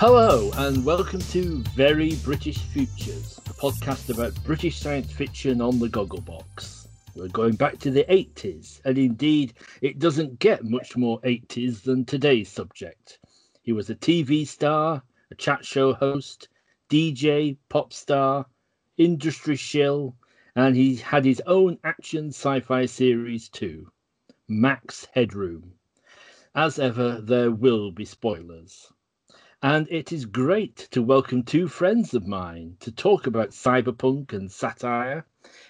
Hello, and welcome to Very British Futures, a podcast about British science fiction on the Gogglebox. We're going back to the 80s, and indeed, it doesn't get much more 80s than today's subject. He was a TV star, a chat show host, DJ, pop star, industry shill, and he had his own action sci fi series too Max Headroom. As ever, there will be spoilers. And it is great to welcome two friends of mine to talk about cyberpunk and satire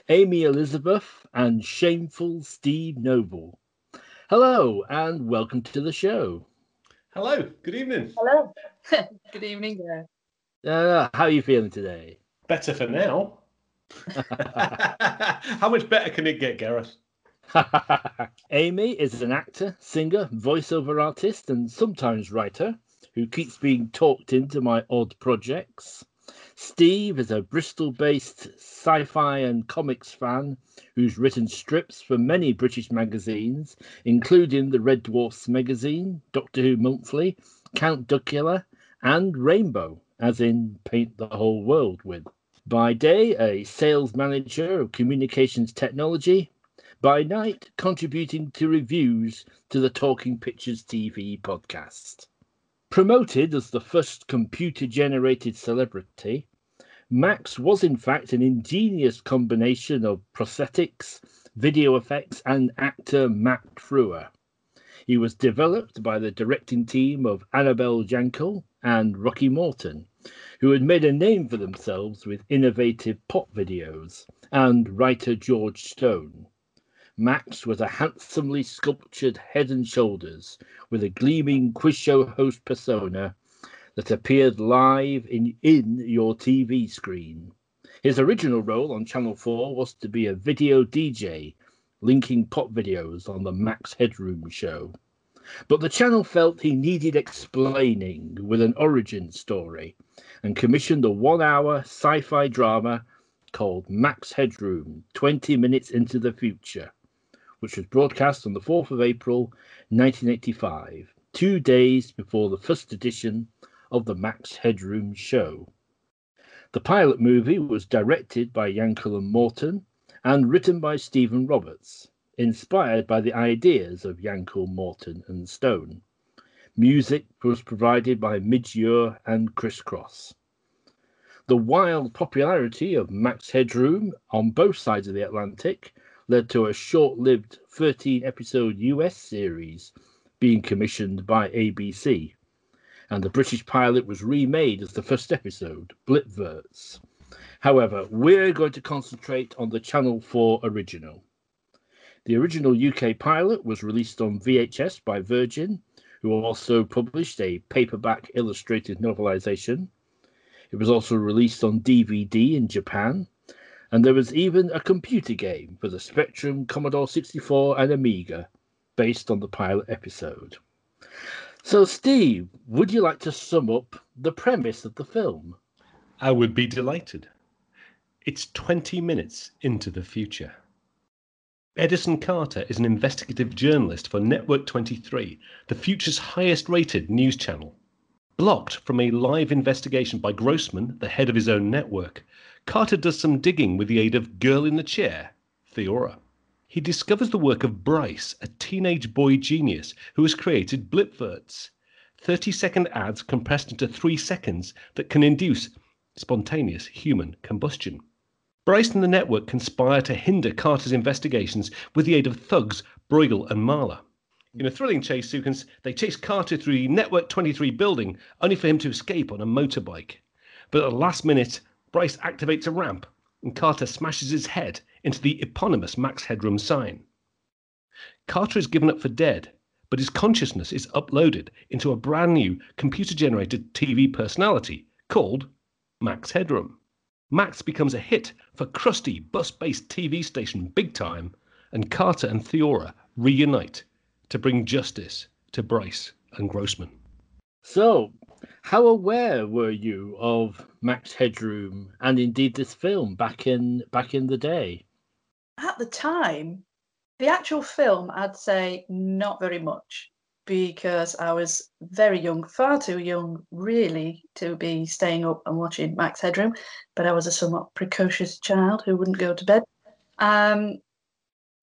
Amy Elizabeth and shameful Steve Noble. Hello, and welcome to the show. Hello, good evening. Hello. good evening. Yeah. Uh, how are you feeling today? Better for now. how much better can it get, Gareth? Amy is an actor, singer, voiceover artist, and sometimes writer who keeps being talked into my odd projects. Steve is a Bristol based sci fi and comics fan who's written strips for many British magazines, including the Red Dwarf Smegazine, Doctor Who Monthly, Count Duckula, and Rainbow, as in Paint the Whole World with. By day, a sales manager of communications technology. By night, contributing to reviews to the Talking Pictures TV podcast. Promoted as the first computer generated celebrity, Max was in fact an ingenious combination of prosthetics, video effects, and actor Matt Frewer. He was developed by the directing team of Annabel Jankel and Rocky Morton, who had made a name for themselves with innovative pop videos, and writer George Stone. Max was a handsomely sculptured head and shoulders with a gleaming quiz show host persona that appeared live in, in your TV screen. His original role on Channel 4 was to be a video DJ, linking pop videos on the Max Headroom show. But the channel felt he needed explaining with an origin story and commissioned a one hour sci fi drama called Max Headroom 20 Minutes into the Future which was broadcast on the 4th of April 1985, two days before the first edition of the Max Headroom show. The pilot movie was directed by Jankel and Morton and written by Stephen Roberts, inspired by the ideas of Jankel, Morton, and Stone. Music was provided by Midge Ure and Chris Cross. The wild popularity of Max Headroom on both sides of the Atlantic led to a short lived 13 episode US series being commissioned by ABC. And the British pilot was remade as the first episode, Blipverts. However, we're going to concentrate on the Channel 4 original. The original UK pilot was released on VHS by Virgin, who also published a paperback illustrated novelization. It was also released on DVD in Japan and there was even a computer game for the Spectrum, Commodore 64, and Amiga based on the pilot episode. So, Steve, would you like to sum up the premise of the film? I would be delighted. It's 20 minutes into the future. Edison Carter is an investigative journalist for Network 23, the future's highest rated news channel. Blocked from a live investigation by Grossman, the head of his own network, Carter does some digging with the aid of Girl in the Chair, Theora. He discovers the work of Bryce, a teenage boy genius who has created Blipverts, 30 second ads compressed into 3 seconds that can induce spontaneous human combustion. Bryce and the network conspire to hinder Carter's investigations with the aid of thugs Breughel and Mahler. In a thrilling chase sequence, they chase Carter through the Network 23 building, only for him to escape on a motorbike. But at the last minute, Bryce activates a ramp, and Carter smashes his head into the eponymous Max Headroom sign. Carter is given up for dead, but his consciousness is uploaded into a brand new computer generated TV personality called Max Headroom. Max becomes a hit for crusty bus based TV station Big Time, and Carter and Theora reunite to bring justice to Bryce and Grossman. So, how aware were you of Max Headroom and indeed this film back in back in the day? At the time, the actual film, I'd say not very much because I was very young, far too young, really, to be staying up and watching Max Headroom. But I was a somewhat precocious child who wouldn't go to bed. Um,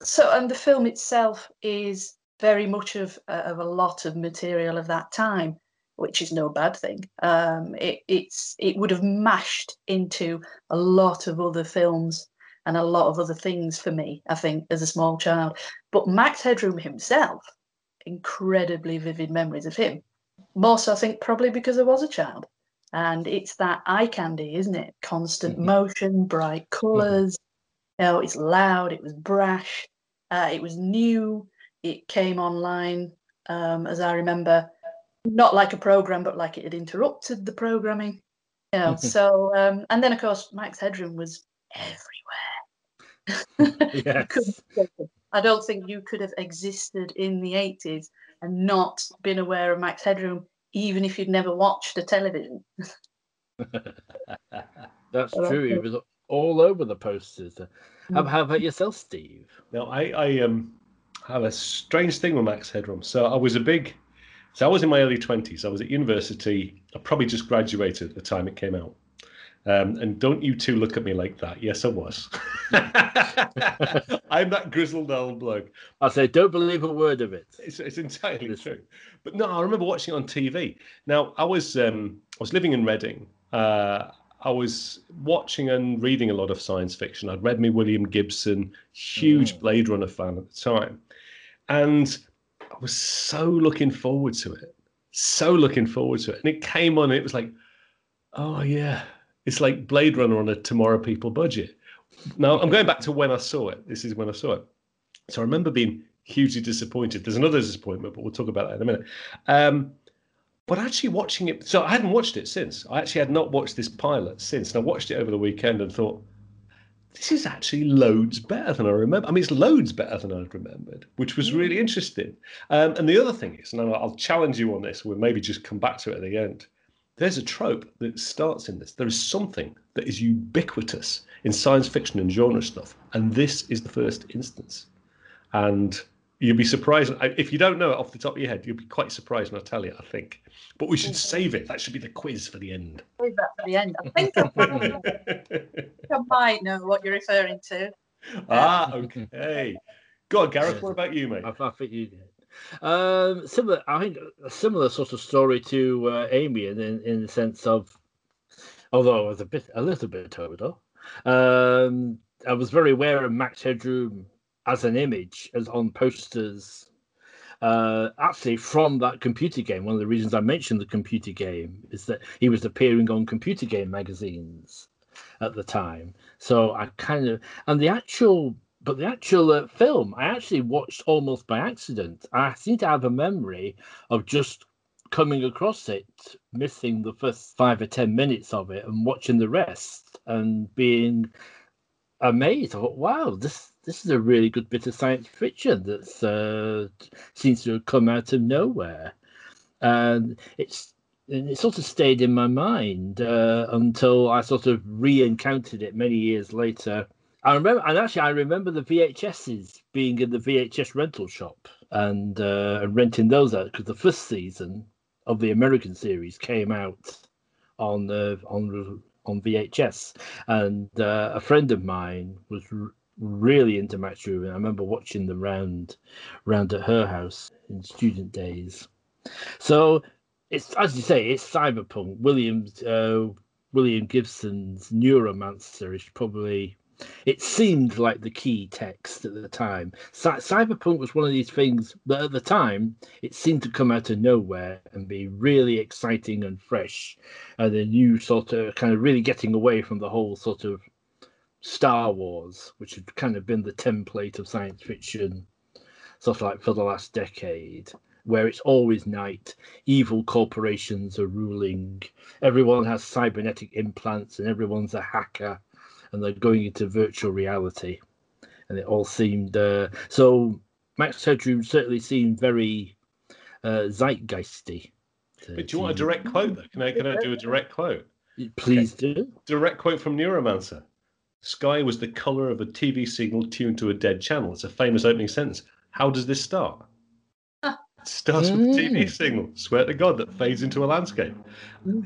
so, and the film itself is very much of of a lot of material of that time, which is no bad thing. Um, it, it's it would have mashed into a lot of other films and a lot of other things for me. I think as a small child, but Max Headroom himself, incredibly vivid memories of him. More so, I think probably because I was a child, and it's that eye candy, isn't it? Constant mm-hmm. motion, bright colors. Mm-hmm. You know, it's loud. It was brash. Uh, it was new it came online, um, as I remember, not like a program, but like it had interrupted the programming. You know, so um, and then of course Max Headroom was everywhere. yes. I don't think you could have existed in the 80s and not been aware of Max Headroom, even if you'd never watched a television. That's true. It was all over the posters. How, how about yourself, Steve? No, I, I um, have a strange thing with Max Headroom. So I was a big, so I was in my early twenties. I was at university. I probably just graduated at the time it came out. Um, and don't you two look at me like that. Yes, I was. I'm that grizzled old bloke. I say, don't believe a word of it. It's, it's entirely true. But no, I remember watching it on TV. Now, I was um, I was living in Reading. Uh, I was watching and reading a lot of science fiction. I'd read me William Gibson, huge mm. Blade Runner fan at the time. And I was so looking forward to it. So looking forward to it. And it came on it was like, oh yeah. It's like Blade Runner on a Tomorrow People budget. Now I'm going back to when I saw it. This is when I saw it. So I remember being hugely disappointed. There's another disappointment, but we'll talk about that in a minute. Um, but actually watching it, so I hadn't watched it since. I actually had not watched this pilot since. And I watched it over the weekend and thought, this is actually loads better than I remember. I mean, it's loads better than I'd remembered, which was really mm. interesting. Um, and the other thing is, and I'll challenge you on this, we'll maybe just come back to it at the end. There's a trope that starts in this. There is something that is ubiquitous in science fiction and genre stuff, and this is the first instance. And you'll be surprised if you don't know it off the top of your head. You'll be quite surprised when I tell you. I think, but we should save it. That should be the quiz for the end. Save that for the end. I think I, I might know what you're referring to. Ah, okay. Go on, Gareth. What about you, mate? I, I think you did. Um, similar, I think a similar sort of story to uh, Amy, in, in, in the sense of, although I was a bit, a little bit older, um, I was very aware of Max Headroom as an image, as on posters. Uh, actually, from that computer game, one of the reasons I mentioned the computer game is that he was appearing on computer game magazines at the time. So I kind of, and the actual, but the actual uh, film, I actually watched almost by accident. I seem to have a memory of just coming across it, missing the first five or ten minutes of it, and watching the rest, and being amazed. I thought, wow, this this is a really good bit of science fiction that uh, seems to have come out of nowhere, and it's and it sort of stayed in my mind uh, until I sort of re-encountered it many years later. I remember, and actually, I remember the VHSs being in the VHS rental shop and uh, renting those out because the first season of the American series came out on uh, on on VHS, and uh, a friend of mine was really into Max Headroom. I remember watching them round, round at her house in student days. So it's as you say, it's cyberpunk. Williams, uh, William Gibson's Neuromancer is probably. It seemed like the key text at the time. Cy- cyberpunk was one of these things that at the time it seemed to come out of nowhere and be really exciting and fresh, and a new sort of kind of really getting away from the whole sort of Star Wars, which had kind of been the template of science fiction, sort of like for the last decade, where it's always night, evil corporations are ruling, everyone has cybernetic implants, and everyone's a hacker, and they're going into virtual reality. And it all seemed uh, so. Max Headroom certainly seemed very uh, zeitgeisty. But do you want a direct quote? Though? Can I can I do a direct quote? Please okay. do. Direct quote from Neuromancer. Sky was the color of a TV signal tuned to a dead channel. It's a famous opening sentence. How does this start? It starts with a TV Mm. signal, swear to God, that fades into a landscape.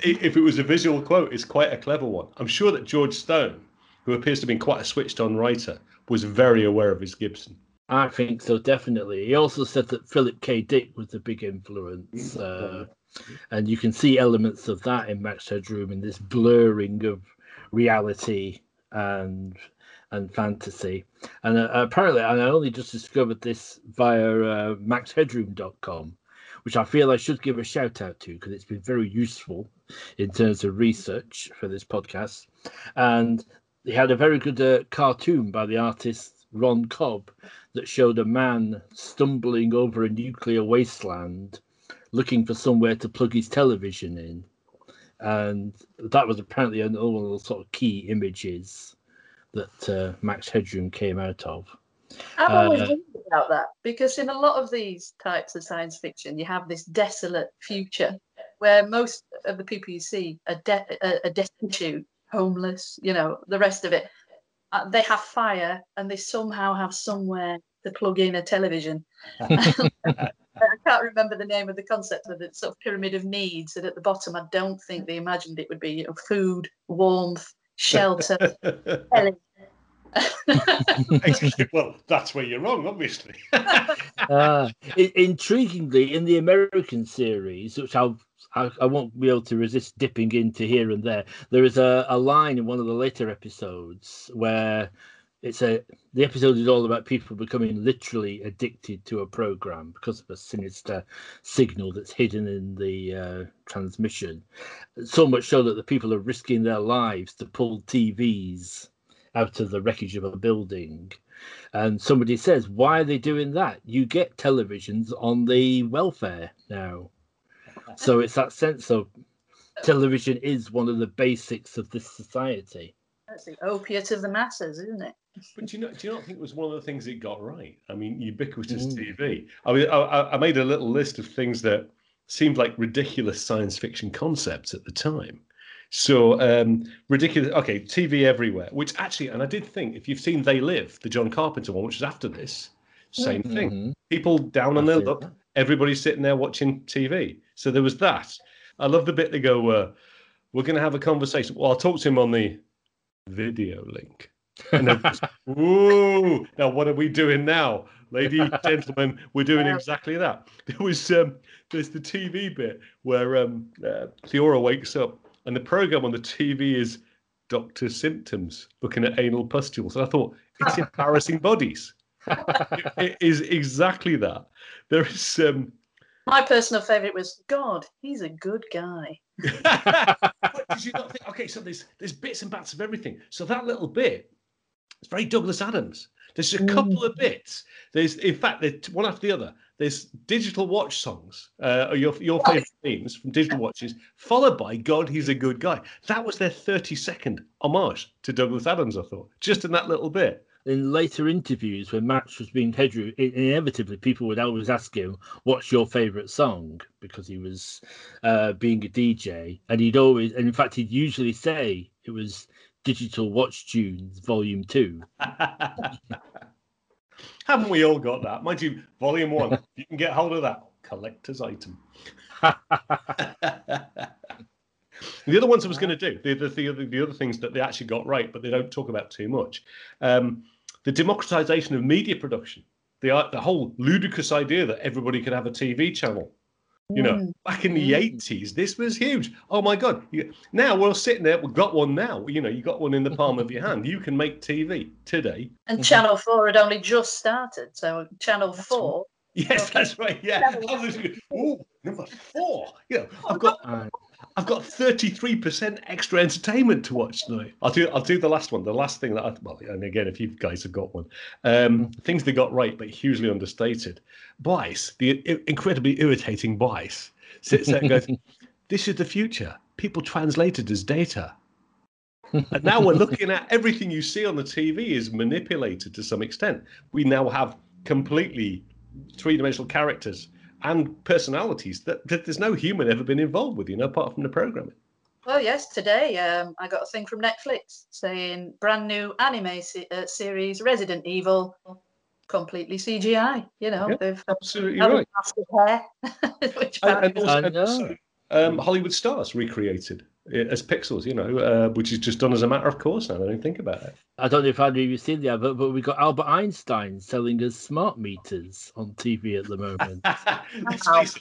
If it was a visual quote, it's quite a clever one. I'm sure that George Stone, who appears to have been quite a switched on writer, was very aware of his Gibson. I think so, definitely. He also said that Philip K. Dick was a big influence. Uh, and you can see elements of that in Max Headroom in this blurring of reality and and fantasy. And uh, apparently, and I only just discovered this via uh, maxheadroom.com, which I feel I should give a shout out to because it's been very useful in terms of research for this podcast. And they had a very good uh, cartoon by the artist Ron Cobb that showed a man stumbling over a nuclear wasteland looking for somewhere to plug his television in. And that was apparently another one of the sort of key images that uh, Max Headroom came out of. I've always Uh, wondered about that because in a lot of these types of science fiction, you have this desolate future where most of the people you see are, de- are are destitute, homeless, you know, the rest of it. Uh, they have fire and they somehow have somewhere to plug in a television. I can't remember the name of the concept of the sort of pyramid of needs. And at the bottom, I don't think they imagined it would be you know, food, warmth, shelter, well, that's where you're wrong, obviously. uh, intriguingly, in the American series, which I'll, I, I won't be able to resist dipping into here and there, there is a, a line in one of the later episodes where it's a the episode is all about people becoming literally addicted to a program because of a sinister signal that's hidden in the uh, transmission. So much so that the people are risking their lives to pull TVs out of the wreckage of a building. And somebody says, Why are they doing that? You get televisions on the welfare now. So it's that sense of television is one of the basics of this society. That's the opiate of the masses, isn't it? But do you know? Do you not think it was one of the things it got right? I mean, ubiquitous Mm. TV. I mean, I- I, made a little list of things that seemed like ridiculous science fiction concepts at the time. So um, ridiculous. Okay, TV everywhere. Which actually, and I did think if you've seen They Live, the John Carpenter one, which is after this, same thing. Mhm. People down on their luck. Everybody's sitting there watching TV. So there was that. I love the bit they go, uh, "We're going to have a conversation." Well, I'll talk to him on the video link. And then, ooh, now what are we doing now, ladies, and gentlemen? We're doing Yeah. exactly that. There was um, there's the TV bit where um, uh, Theora wakes up, and the program on the TV is Doctor Symptoms, looking at anal pustules. And I thought it's embarrassing bodies. It- it is exactly that. There is um, My personal favourite was God, he's a good guy. did you not think? Okay, so there's there's bits and bats of everything. So that little bit, it's very Douglas Adams. There's a couple of bits. There's, in fact, there's one after the other. There's digital watch songs, uh, or your your favorite themes from digital watches, followed by God, he's a good guy. That was their 30 second homage to Douglas Adams. I thought, just in that little bit. In later interviews, when Max was being i- inevitably people would always ask him, "What's your favourite song?" Because he was uh, being a DJ, and he'd always, and in fact, he'd usually say it was Digital Watch Tunes Volume Two. Haven't we all got that? Mind you, volume one, you can get hold of that collector's item. the other ones I was going to do, the, the, the, other, the other things that they actually got right, but they don't talk about too much. Um, the democratization of media production, the, uh, the whole ludicrous idea that everybody could have a TV channel. You know, Mm. back in the Mm. 80s, this was huge. Oh my God. You, now we're all sitting there, we've got one now. You know, you got one in the palm of your hand. You can make TV today. And Mhm. Channel 4 had only just started. So Channel 4, Yes, Okay. that's right. Yeah. Seven. I was- Ooh, number four. You know, I've got Uh, I've got thirty three percent extra entertainment to watch tonight. I'll do I'll do the last one. The last thing that I well, and again, if you guys have got one, um, things they got right but hugely understated. Bryce, the i- incredibly irritating Bryce, sits there and goes, "This is the future. People translated as data." and now we're looking at everything you see on the TV is manipulated to some extent. We now have completely three-dimensional characters and personalities that, that there's no human ever been involved with, you know, apart from the programming. well, yes, today um, I got a thing from Netflix saying brand new anime se- uh, series Resident Evil completely CGI. You know, Yeah, they've Absolutely right. hair, which And, and also, I and also, um, Hollywood stars recreated it as pixels, you know, uh, which is just done as a matter of course now. I don't think about it. I don't know if either of you seen the advert, but we've got Albert Einstein selling us smart meters on TV at the moment. Let's Wow. face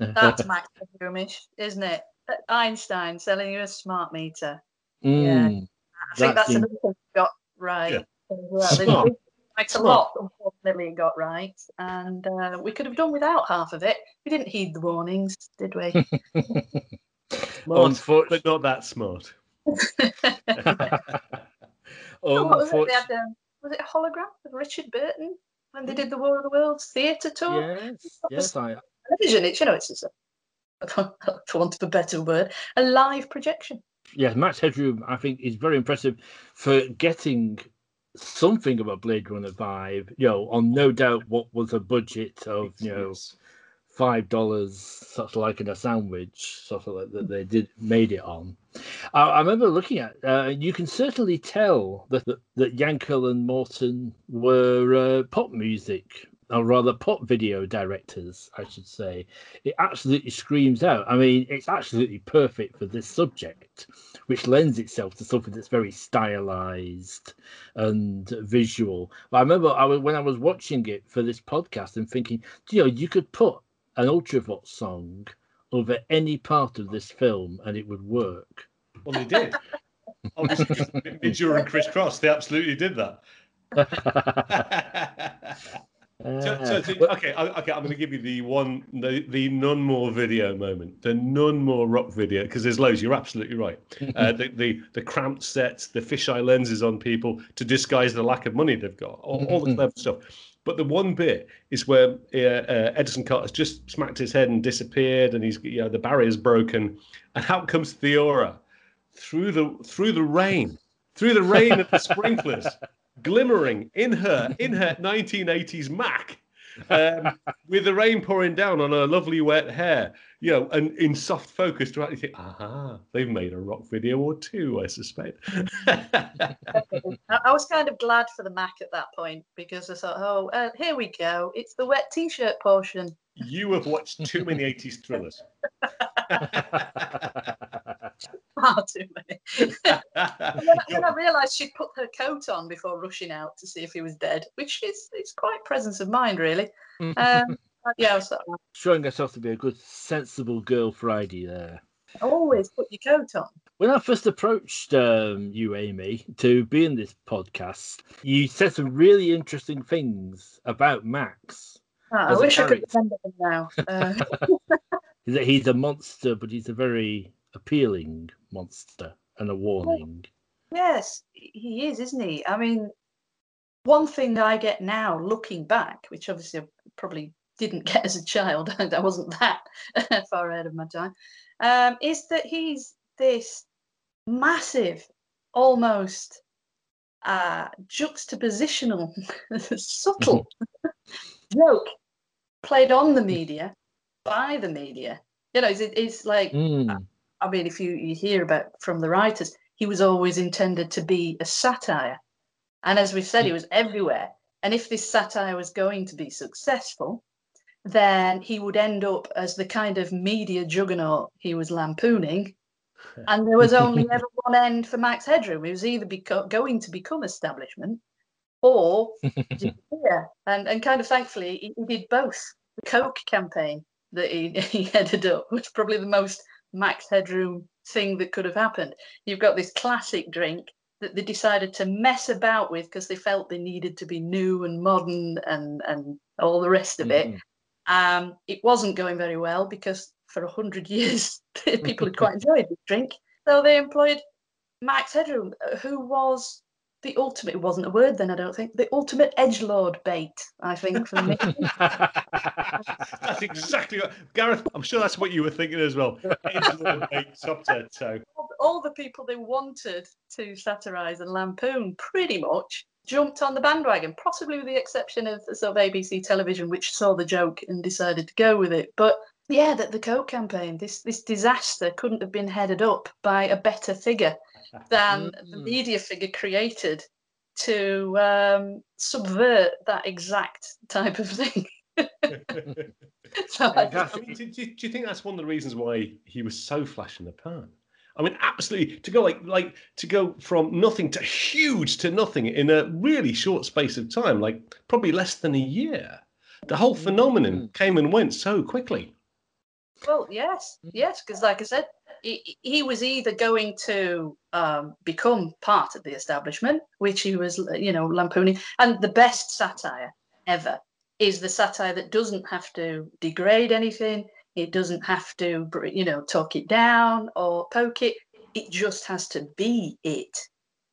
it, that's Max Headroomish, isn't it? Einstein selling you a smart meter. Mm, I think That that's another thing we got right. Yeah. well. Smart. Quite a Smart. lot, unfortunately, it got right, and uh, we could have done without half of it. We didn't heed the warnings, did we? smart, Unfortunately, but not that smart. Oh, what was it? They had, um, was it a hologram of Richard Burton when they did the War of the Worlds theatre tour? yes, yes, I, Television, it's you know, it's just a, for want of a better word, a live projection. Yes, Max Headroom, I think, is very impressive for getting something of a Blade Runner vibe. You know, on no doubt what was a budget of you know five dollars, sort of like in a sandwich, sort of like that they did made it on. I, I remember looking at. Uh, you can certainly tell that that, that Jankel and Morton were uh, pop music, or rather pop video directors, I should say. It absolutely screams out. I mean, it's absolutely perfect for this subject, which lends itself to something that's very stylized and visual. But I remember I was, when I was watching it for this podcast and thinking, you know, you could put an Ultravox song over any part of this film and it would work. Well, they did. Obviously, Midge Ure and Chris Cross, they absolutely did that. So, so, so- okay, I- okay. I'm going to give you the one, the, the none more video moment, the none more rock video, because there's loads. You're absolutely right. Uh, the, the the cramped sets, the fisheye lenses on people to disguise the lack of money they've got, all, all the clever stuff. But the one bit is where uh, uh, Edison Carter's just smacked his head and disappeared, and he's you know the barrier's broken, and out comes Theora through the through the rain, through the rain of the sprinklers glimmering in her in her 1980s Mac, um, with the rain pouring down on her lovely wet hair, you know, and in soft focus to actually think, aha, they've made a rock video or two, I suspect. I, was kind of glad for the Mac at that point because I thought, oh, uh, here we go. It's the wet T-shirt portion. You have watched too many 80s thrillers. Far too many. And then, then I realised she'd put her coat on before rushing out to see if he was dead, which is it's quite presence of mind, really. Um, yeah, I was sort of, Showing herself to be a good, sensible girl Friday there. always put your coat on. When I first approached um, you, Amy, to be in this podcast, you said some really interesting things about Max. Ah, I wish I could remember them now. Uh, he's a monster, but he's a very appealing monster and a warning. yes, he is, isn't he? I mean, one thing I get now, looking back, which obviously I probably didn't get as a child, I wasn't that far ahead of my time, um, is that he's this massive, almost uh, juxtapositional, subtle joke played on the media by the media. You know, it's, it's like Mm. I mean, if you, you hear about from the writers, he was always intended to be a satire. And as we've said, he was everywhere. And if this satire was going to be successful, then he would end up as the kind of media juggernaut he was lampooning. And there was only ever one end for Max Headroom. He was either beco- going to become establishment or disappear. And, and kind of thankfully, he, he did both. The Coke campaign that he, he headed up was probably the most max headroom thing that could have happened. You've got this classic drink that they decided to mess about with because they felt they needed to be new and modern and and all the rest of it. Mhm. Um, it wasn't going very well because for a hundred years people had quite enjoyed this drink. So they employed Max Headroom, uh, who was the ultimate. It wasn't a word then, I don't think. The ultimate edge lord bait, I think, for me. that's exactly what Gareth. I'm sure that's what you were thinking as well. Edgelord baked Subset, so all, all the people they wanted to satirize and lampoon pretty much jumped on the bandwagon, possibly with the exception of sort of ABC television, which saw the joke and decided to go with it. But yeah, that the Coke campaign, this this disaster couldn't have been headed up by a better figure than the Mm. media figure created to um, subvert that exact type of thing. so I, I mean, do, do, do you think that's one of the reasons why he was so flash in the pan? I mean, absolutely to go like like to go from nothing to huge to nothing in a really short space of time, like probably less than a year. The whole phenomenon Mm. came and went so quickly. Well, yes, yes, because like I said, he, he was either going to um, become part of the establishment, which he was, you know, lampooning, and the best satire ever is the satire that doesn't have to degrade anything. It doesn't have to, you know, talk it down or poke it. It just has to be it.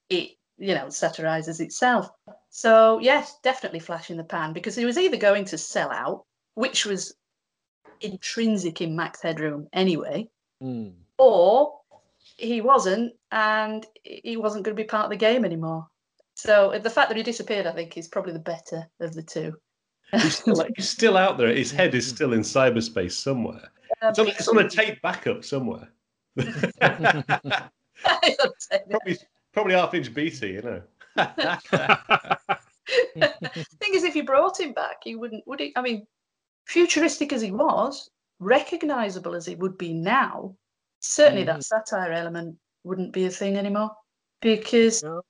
It, you know, satirizes itself. So yes, definitely flash in the pan because he was either going to sell out, which was intrinsic in Max Headroom anyway, Mm. or he wasn't, and he wasn't going to be part of the game anymore. So the fact that he disappeared, I think, is probably the better of the two. He's still, like, he's still out there. His head is still in cyberspace somewhere. It's on, it's on a tape backup somewhere. probably, probably half inch BT, you know. thing is, if you brought him back, he wouldn't, would he? I mean, futuristic as he was, recognizable as he would be now, certainly that satire element wouldn't be a thing anymore. Because No.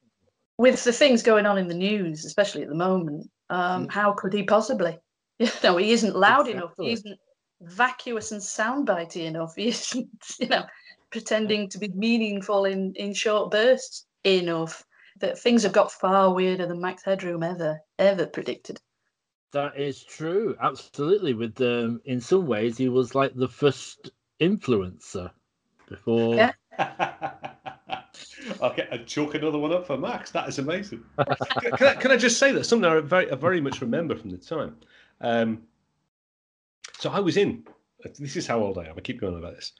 with the things going on in the news, especially at the moment, um, Mm. how could he possibly? You know, he isn't loud enough. He isn't vacuous and soundbitey enough. He isn't, you know, pretending to be meaningful in in short bursts enough. That things have got far weirder than Max Headroom ever ever predicted. That is true, absolutely. With um, in some ways, he was like the first influencer before. Yeah. okay, I'll chalk another one up for Max. That is amazing. can, can I, can I just say that something I very, I very much remember from the time? Um, so I was in. This is how old I am. I keep going on about this.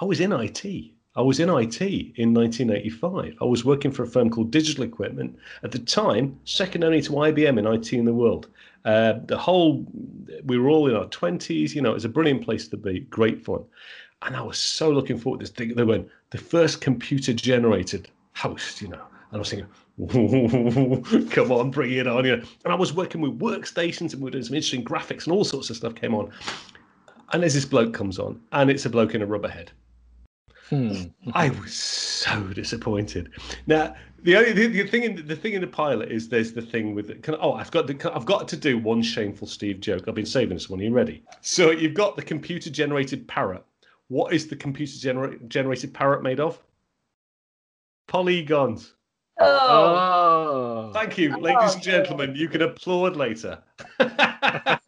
I was in IT. I was in IT in 1985. I was working for a firm called Digital Equipment. At the time, second only to IBM in IT in the world. Uh, the whole, we were all in our 20s. You know, it was a brilliant place to be, great fun. And I was so looking forward to this thing. They went, the first computer generated host, you know. And I was thinking, come on, bring it on. You know. And I was working with workstations and we were doing some interesting graphics and all sorts of stuff came on. And there's this bloke comes on, and it's a bloke in a rubber head. Hmm. I was so disappointed. Now, the only the, the thing in the thing in the pilot is there's the thing with can, oh I've got the, I've got to do one shameful Steve joke. I've been saving this one. Are you ready? So you've got the computer generated parrot. What is the computer gener- generated parrot made of? Polygons. Oh, Oh, Thank you, Oh, ladies and gentlemen. You can applaud later. but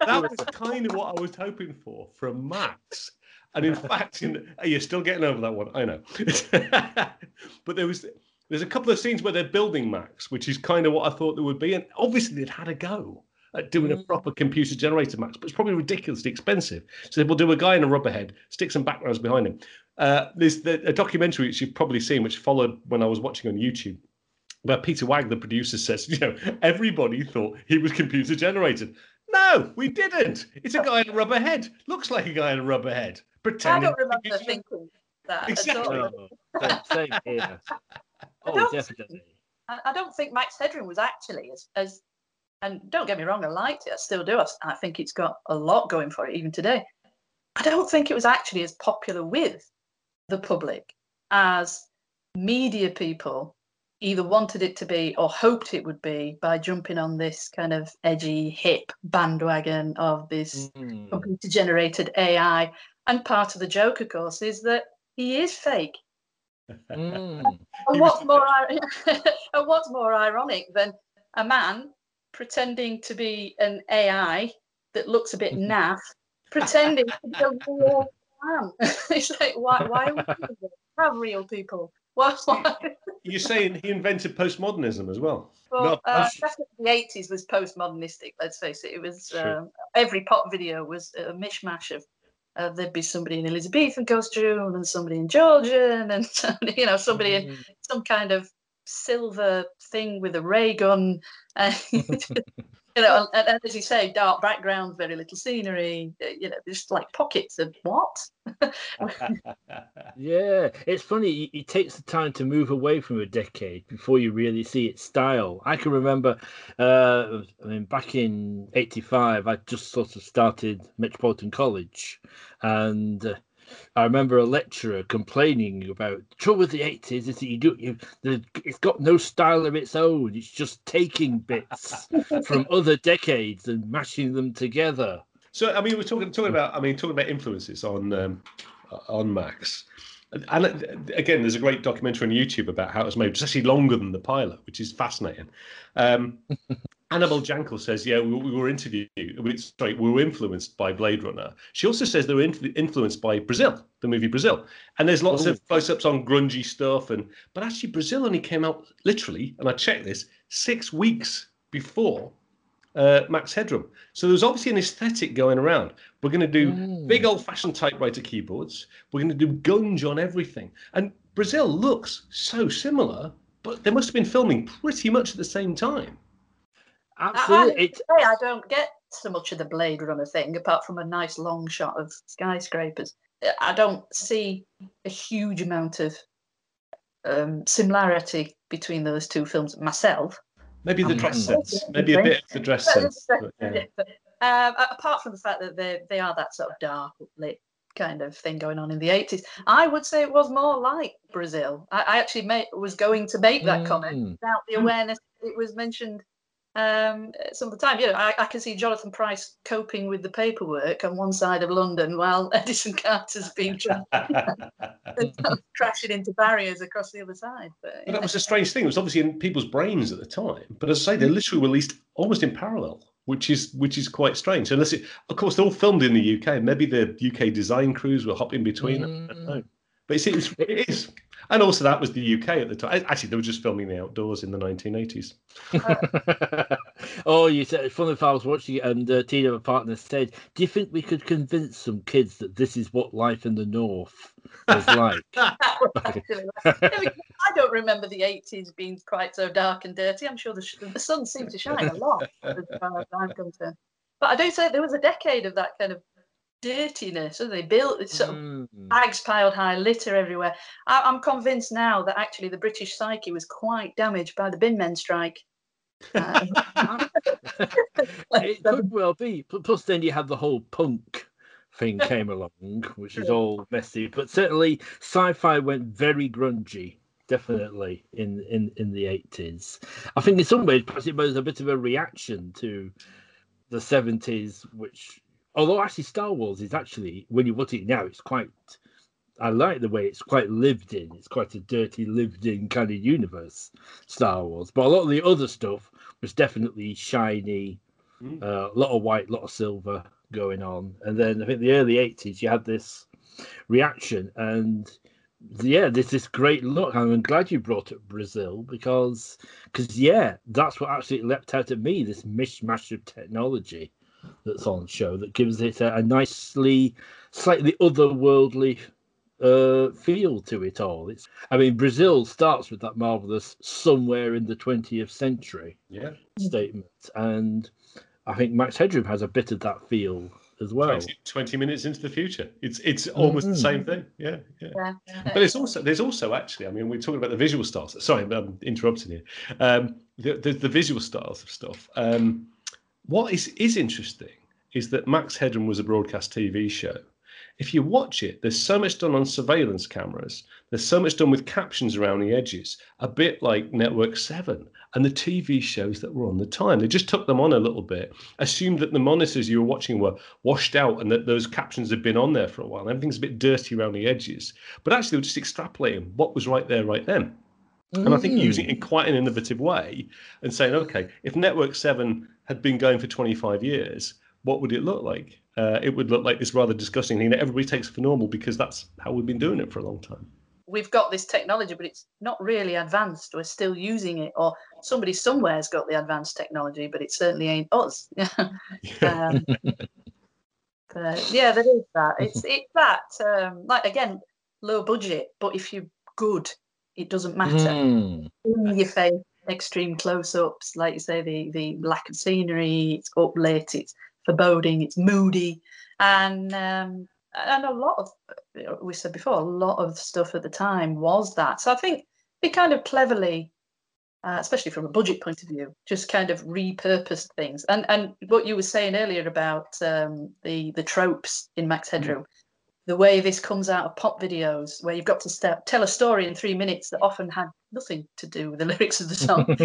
that was kind of what I was hoping for from Max. And in fact, in, you're still getting over that one. I know. but there was there's a couple of scenes where they're building Max, which is kind of what I thought there would be. And obviously, they'd had a go at doing a Mm. proper computer generated Max, but it's probably ridiculously expensive. So we'll do a guy in a rubber head, stick some backgrounds behind him. Uh, there's the, a documentary which you've probably seen, which followed when I was watching on YouTube, where Peter Wagg, the producer, says, you know, everybody thought he was computer generated. No, we didn't. It's a guy in a rubber head. Looks like a guy in a rubber head. I don't remember computer- thinking that Exactly. at all. no. Same, same here. Oh, don't- definitely. I, I don't think Max Headroom was actually as, as and don't get me wrong, I liked it. I still do. I think it's got a lot going for it even today. I don't think it was actually as popular with the public as media people either wanted it to be or hoped it would be by jumping on this kind of edgy, hip bandwagon of this Mm. computer generated AI. And part of the joke, of course, is that he is fake. Mm. And what's more, and what's more ironic than a man pretending to be an AI that looks a bit naff, pretending to be a real man? it's like, why? Why are we doing this? have real people? Why? why? You're saying he invented postmodernism as well. Well, No, uh, the eighties was postmodernistic. Let's face it. It was True. um, every pop video was a mishmash of. Uh, there'd be somebody in Elizabethan costume and somebody in Georgian and somebody, you know somebody in Mm. some kind of silver thing with a ray gun. you know, and, and, as you say, dark background, very little scenery. Uh, you know, just like pockets of what? yeah, it's funny. It takes the time to move away from a decade before you really see its style. I can remember, uh, I mean, back in '85, I just sort of started Metropolitan College, and. Uh, I remember a lecturer complaining about the trouble with the eighties is that you do you, the, it's got no style of its own. It's just taking bits from other decades and mashing them together. So I mean, we're talking talking about I mean talking about influences on um, on Max. And again, there's a great documentary on YouTube about how it was made. It's actually longer than the pilot, which is fascinating. Um, Annabel Jankel says, "Yeah, we, we were interviewed. We, sorry, we were influenced by Blade Runner." She also says they were influ- influenced by Brazil, the movie Brazil. And there's lots Ooh. of close-ups on grungy stuff, and but actually Brazil only came out literally, and I checked this six weeks before uh, Max Headroom. So there's obviously an aesthetic going around. We're going to do mm. big old-fashioned typewriter keyboards. We're going to do gunge on everything, and Brazil looks so similar, but they must have been filming pretty much at the same time. Absolutely. I, I, I don't get so much of the Blade Runner thing, apart from a nice long shot of skyscrapers. I don't see a huge amount of um, similarity between those two films myself. Maybe the dress sense. Maybe a bit of the dress sense. yeah. um, apart from the fact that they they are that sort of dark lit kind of thing going on in the 80s, I would say it was more like Brazil. I, I actually made, was going to make that mm. comment without the awareness it was mentioned um, some of the time. You know, I, I, can see Jonathan Pryce coping with the paperwork on one side of London while Edison Carter's being crashing into barriers across the other side. But, but that was a strange thing. It was obviously in people's brains at the time. But as I say, they mm. literally released almost in parallel. Which is which is quite strange. Unless it, of course, they're all filmed in the UK. Maybe the UK design crews will hop in between. Mm. But it is and also, that was the UK at the time. Actually, they were just filming the outdoors in the 1980s. oh, you said it's funny if I was watching it and uh, Tina, my partner, said, Do you think we could convince some kids that this is what life in the North was like? I don't remember the 80s being quite so dark and dirty. I'm sure the, the sun seemed to shine a lot as far as I'm concerned. But I do say there was a decade of that kind of dirtiness. So they built sort of mm. bags piled high, litter everywhere. I, am convinced now that actually the British psyche was quite damaged by the bin men strike. Uh, it could well be. Plus, then you had the whole punk thing came along, which is all messy. But certainly, sci-fi went very grungy. Definitely in in in the eighties. I think in some ways, perhaps it was a bit of a reaction to the seventies, which although actually Star Wars is actually when you watch it now, it's quite. I like the way it's quite lived in. It's quite a dirty, lived in kind of universe, Star Wars. But a lot of the other stuff was definitely shiny, mm. uh, a lot of white, a lot of silver going on. And then I think the early '80s, you had this reaction, and yeah, there's this great look. I'm glad you brought up Brazil because, because yeah, that's what actually leapt out at me. This mishmash of technology that's on show that gives it a, a nicely, slightly otherworldly uh, feel to it all. It's, I mean, Brazil starts with that marvelous "somewhere in the 20th century" yeah. statement, and I think Max Headroom has a bit of that feel as well. 20, 20 minutes into the future, it's it's almost mm-hmm. the same thing. Yeah, yeah, yeah. But it's also there's also actually, I mean, we're talking about the visual styles. Sorry, I'm interrupting you. Um, the, the, the visual styles of stuff. Um, what is, is interesting is that Max Headroom was a broadcast TV show. If you watch it, there's so much done on surveillance cameras. There's so much done with captions around the edges, a bit like Network 7 and the TV shows that were on the time. They just took them on a little bit, assumed that the monitors you were watching were washed out and that those captions had been on there for a while. Everything's a bit dirty around the edges. But actually, they were just extrapolating what was right there, right then. And I think mm. using it in quite an innovative way and saying, okay, if Network 7 had been going for 25 years, what would it look like? Uh, it would look like this rather disgusting thing that everybody takes for normal because that's how we've been doing it for a long time. We've got this technology, but it's not really advanced. We're still using it, or somebody somewhere's got the advanced technology, but it certainly ain't us. um, but yeah, there is that. It's it's that um, like again, low budget, but if you're good, it doesn't matter. Mm. In your face, extreme close-ups, like you say, the the lack of scenery. It's up late. It's foreboding. It's moody, and um, and a lot of we said before, a lot of stuff at the time was that. So I think they kind of cleverly, uh, especially from a budget point of view, just kind of repurposed things. And and what you were saying earlier about um, the the tropes in Max Headroom. Mm the way this comes out of pop videos, where you've got to step, tell a story in three minutes that often had nothing to do with the lyrics of the song,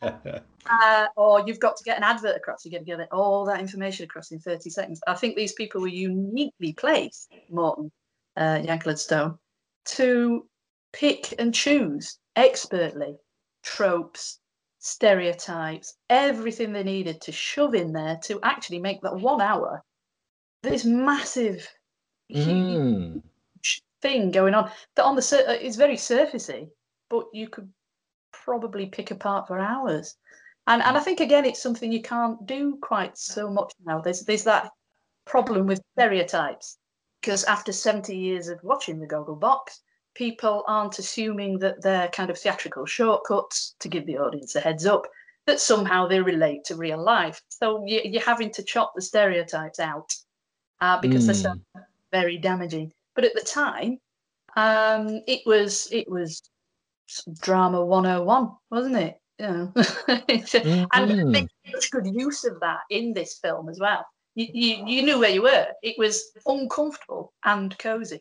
uh, or you've got to get an advert across. You get to get all that information across in 30 seconds. I think these people were uniquely placed, Morton, uh, Stone, to pick and choose expertly tropes, stereotypes, everything they needed to shove in there to actually make that one hour this massive Mm. thing going on that on the sur- uh, is very surfacey, but you could probably pick apart for hours. And and I think again it's something you can't do quite so much now. There's there's that problem with stereotypes because after 70 years of watching the Goggle Box, people aren't assuming that they're kind of theatrical shortcuts to give the audience a heads up that somehow they relate to real life. So you, you're having to chop the stereotypes out uh, because mm. they're so very damaging. But at the time, um, it was it was drama 101, wasn't it? You know, mm-hmm. and they such good use of that in this film as well. You, you, you knew where you were. It was uncomfortable and cozy.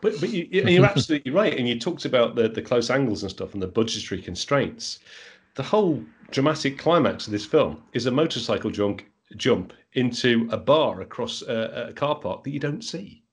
But but you, are absolutely right, and you talked about the the close angles and stuff and the budgetary constraints. The whole dramatic climax of this film is a motorcycle jump jump into a bar across a, a car park that you don't see.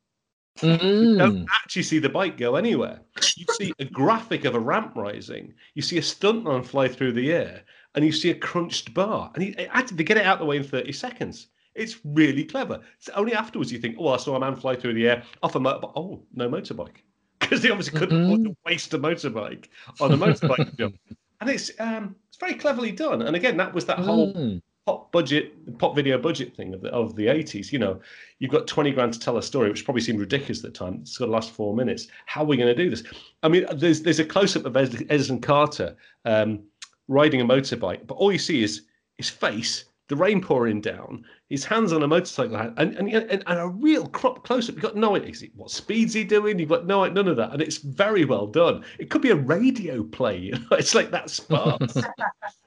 Mm. You don't mm. actually see the bike go anywhere. You see a graphic of a ramp rising. You see a stuntman fly through the air, and you see a crunched bar. And he, actually, they get it out of the way in thirty seconds. It's really clever. It's only afterwards you think, "Oh, I saw a man fly through the air off a motorbike. Oh, no motorbike," because they obviously couldn't mm-hmm. afford to waste a motorbike on a motorbike jump. And it's um, it's very cleverly done. And again, that was that whole mm pop budget, pop video budget thing of the of the eighties. You know, you've got twenty grand to tell a story, which probably seemed ridiculous at the time. It's got to last four minutes. How are we going to do this? I mean, there's there's a close up of Edison Carter um, riding a motorbike, but all you see is his face, the rain pouring down, his hands on a motorcycle, and and, and, and a real crop close up. You've got no idea what speed's he doing. You've got no none of that, and it's very well done. It could be a radio play. You know? It's like that sparse.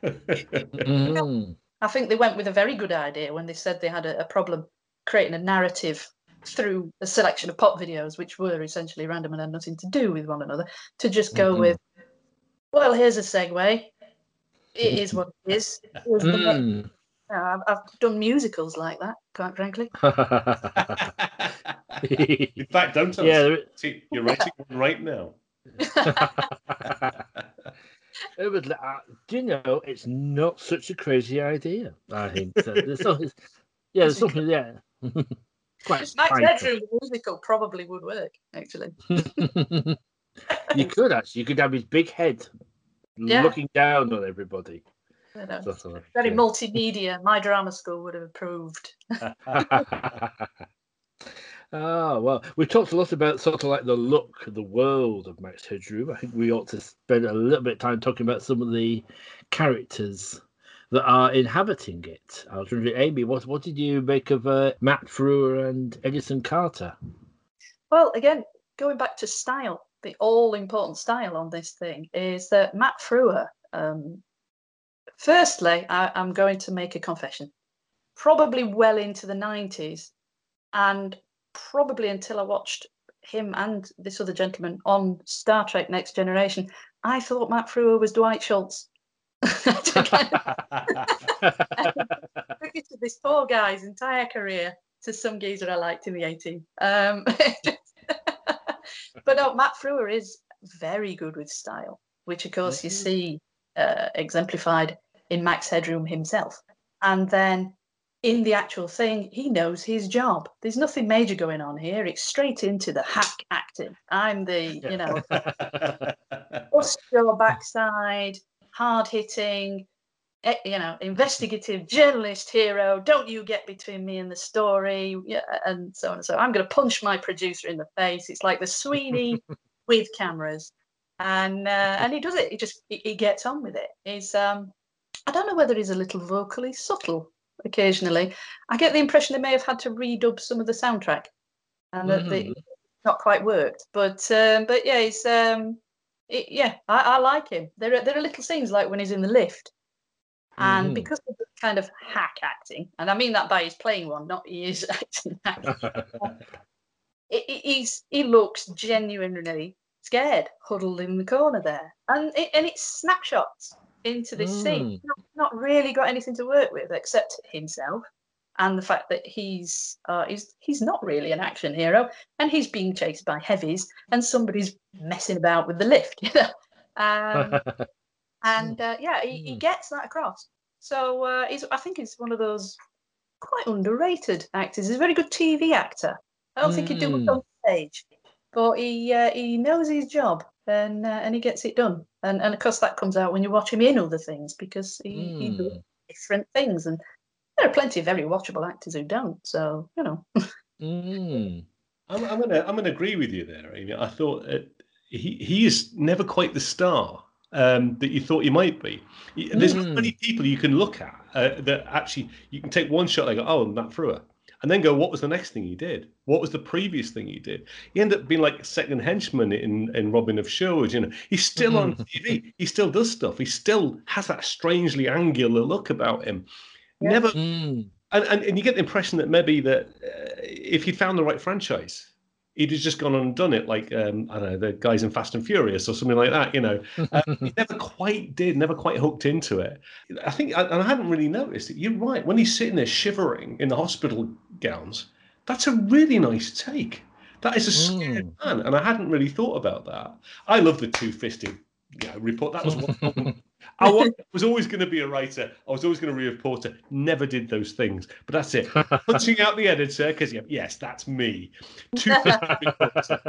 mm. I think they went with a very good idea when they said they had a, a problem creating a narrative through a selection of pop videos, which were essentially random and had nothing to do with one another, to just go mm-hmm. with, well, here's a segue. It is what it is. Mm. I've, I've, done musicals like that, quite frankly. In fact, don't tell yeah, us. See, you're writing one right now. it was. Uh, do you know? It's not such a crazy idea. I think. So. There's something, yeah, there's something. Yeah. Quite Max Headroom musical probably would work actually. you could actually. You could have his big head yeah. looking down on everybody. Very yeah. multimedia. My drama school would have approved. Ah, well, we've talked a lot about sort of like the look, the world of Max Headroom. I think we ought to spend a little bit of time talking about some of the characters that are inhabiting it. I was wondering, Amy, what what did you make of uh, Matt Frewer and Edison Carter? Well, again, going back to style, the all important style on this thing is that Matt Frewer. Um, firstly, I, I'm going to make a confession. Probably well into the 90s, and probably until I watched him and this other gentleman on Star Trek Next Generation, I thought Matt Frewer was Dwight Schultz. this poor guy's entire career to some geezer I liked in the A-Team. Um, but no, Matt Frewer is very good with style, which of course you mm-hmm. see uh, exemplified in Max Headroom himself. And then in the actual thing, he knows his job. There's nothing major going on here. It's straight into the hack acting. I'm the, you know, bust your backside, hard hitting, eh, you know, investigative journalist hero. Don't you get between me and the story, yeah, and so on and so. I'm going to punch my producer in the face. It's like the Sweeney with cameras. and uh, and he does it. He just he, he gets on with it. He's um, I don't know whether he's a little vocally subtle occasionally. I get the impression they may have had to redub some of the soundtrack, and that Mhm. they not quite worked. But um, but yeah, he's um, it, yeah, I, I like him. There are there are little scenes like when he's in the lift, and Mhm. because of the kind of hack acting, and I mean that by his playing one, not he is acting. it, it- he's he looks genuinely scared, huddled in the corner there, and it, and it's snapshots into this scene. Mm. Not, not really got anything to work with except himself and the fact that he's uh, he's he's not really an action hero, and he's being chased by heavies, and somebody's messing about with the lift, you know. Um, and uh, yeah, he, he Mm. gets that across. So uh, he's I think he's one of those quite underrated actors. He's a very good TV actor. I don't think he'd do much Mm. on stage, but he uh, he knows his job and uh, and he gets it done. And and of course that comes out when you watch him in other things because he, he does Mm. different things. And there are plenty of very watchable actors who don't. So you know, Mm. I'm, I'm gonna I'm gonna agree with you there, Amy. I thought uh, he he is never quite the star um, that you thought he might be. There's not Mm. many people you can look at uh, that actually you can take one shot and go, oh, Matt Frewer, and then go, what was the next thing he did? What was the previous thing he did? He ended up being like second henchman in in Robin of Sherwood. You know, he's still on TV. He still does stuff. He still has that strangely angular look about him. Yeah. Never Mm. and, and, and you get the impression that maybe that uh, if he'd found the right franchise, he'd have just gone on and done it, like um, I don't know, the guys in Fast and Furious or something like that. You know, um, he never quite did, never quite hooked into it. I think, and I hadn't really noticed it. You're right. When he's sitting there shivering in the hospital gowns, that's a really nice take. That is a scared mm. man, and I hadn't really thought about that. I love the two-fisted you know, report. That was one. I was always going to be a writer. I was always going to be a reporter. Never did those things, but that's it. Punching out the editor because yes, that's me. Two-fisted reporter.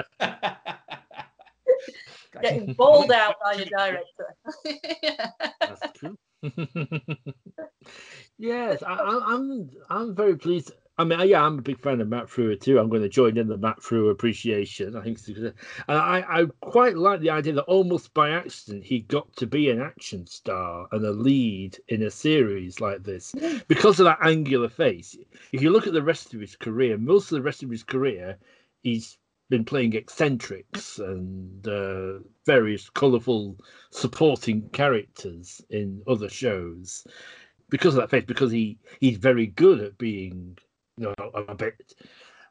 getting bawled out by your director. That's true. yes, I, I, I'm. I'm very pleased. I mean, yeah, I'm a big fan of Matt Frewer too. I'm going to join in the Matt Frewer appreciation. I think, it's, and I, I quite like the idea that almost by accident he got to be an action star and a lead in a series like this because of that angular face. If you look at the rest of his career, most of the rest of his career, he's been playing eccentrics and uh, various colourful supporting characters in other shows because of that face. Because he he's very good at being you know a bit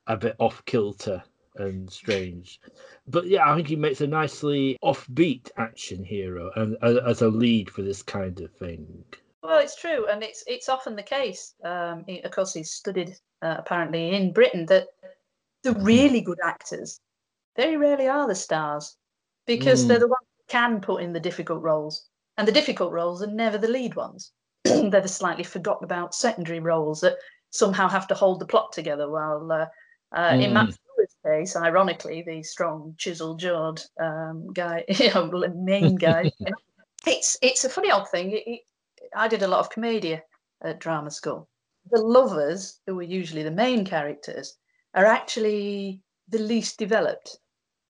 a bit off kilter and strange. But yeah, I think he makes a nicely offbeat action hero and as a lead for this kind of thing. Well, it's true, and it's it's often the case. Um, he, of course, he's studied uh, apparently in Britain that the really good actors very rarely are the stars because Mm. they're the ones who can put in the difficult roles, and the difficult roles are never the lead ones. they're the slightly forgotten about secondary roles that somehow have to hold the plot together. While uh, uh, in Matt Mm. Stewart's case, ironically, the strong, chisel-jawed um, guy, you know, main guy, it's it's a funny old thing. It, it, I did a lot of commedia at drama school. The lovers, who are usually the main characters, are actually the least developed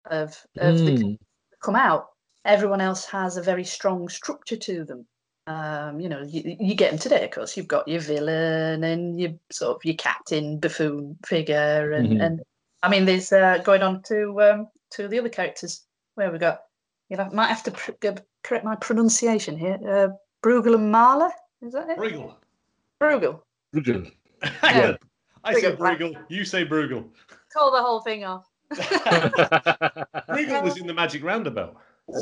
of, of the Mm. come out. Everyone else has a very strong structure to them. Um, you know, you, you get them today, of course. You've got your villain and your sort of your captain buffoon figure, and, Mhm. and I mean, there's uh, going on to um, to the other characters where we got. You know, might have to pr- g- correct my pronunciation here. Uh, Breughel and Mahler, is that it? Briggle. Breughel. Good. Yeah. I say Briggle. Briggle. You say Breughel. Call the whole thing off. Briggle was in the Magic Roundabout. they,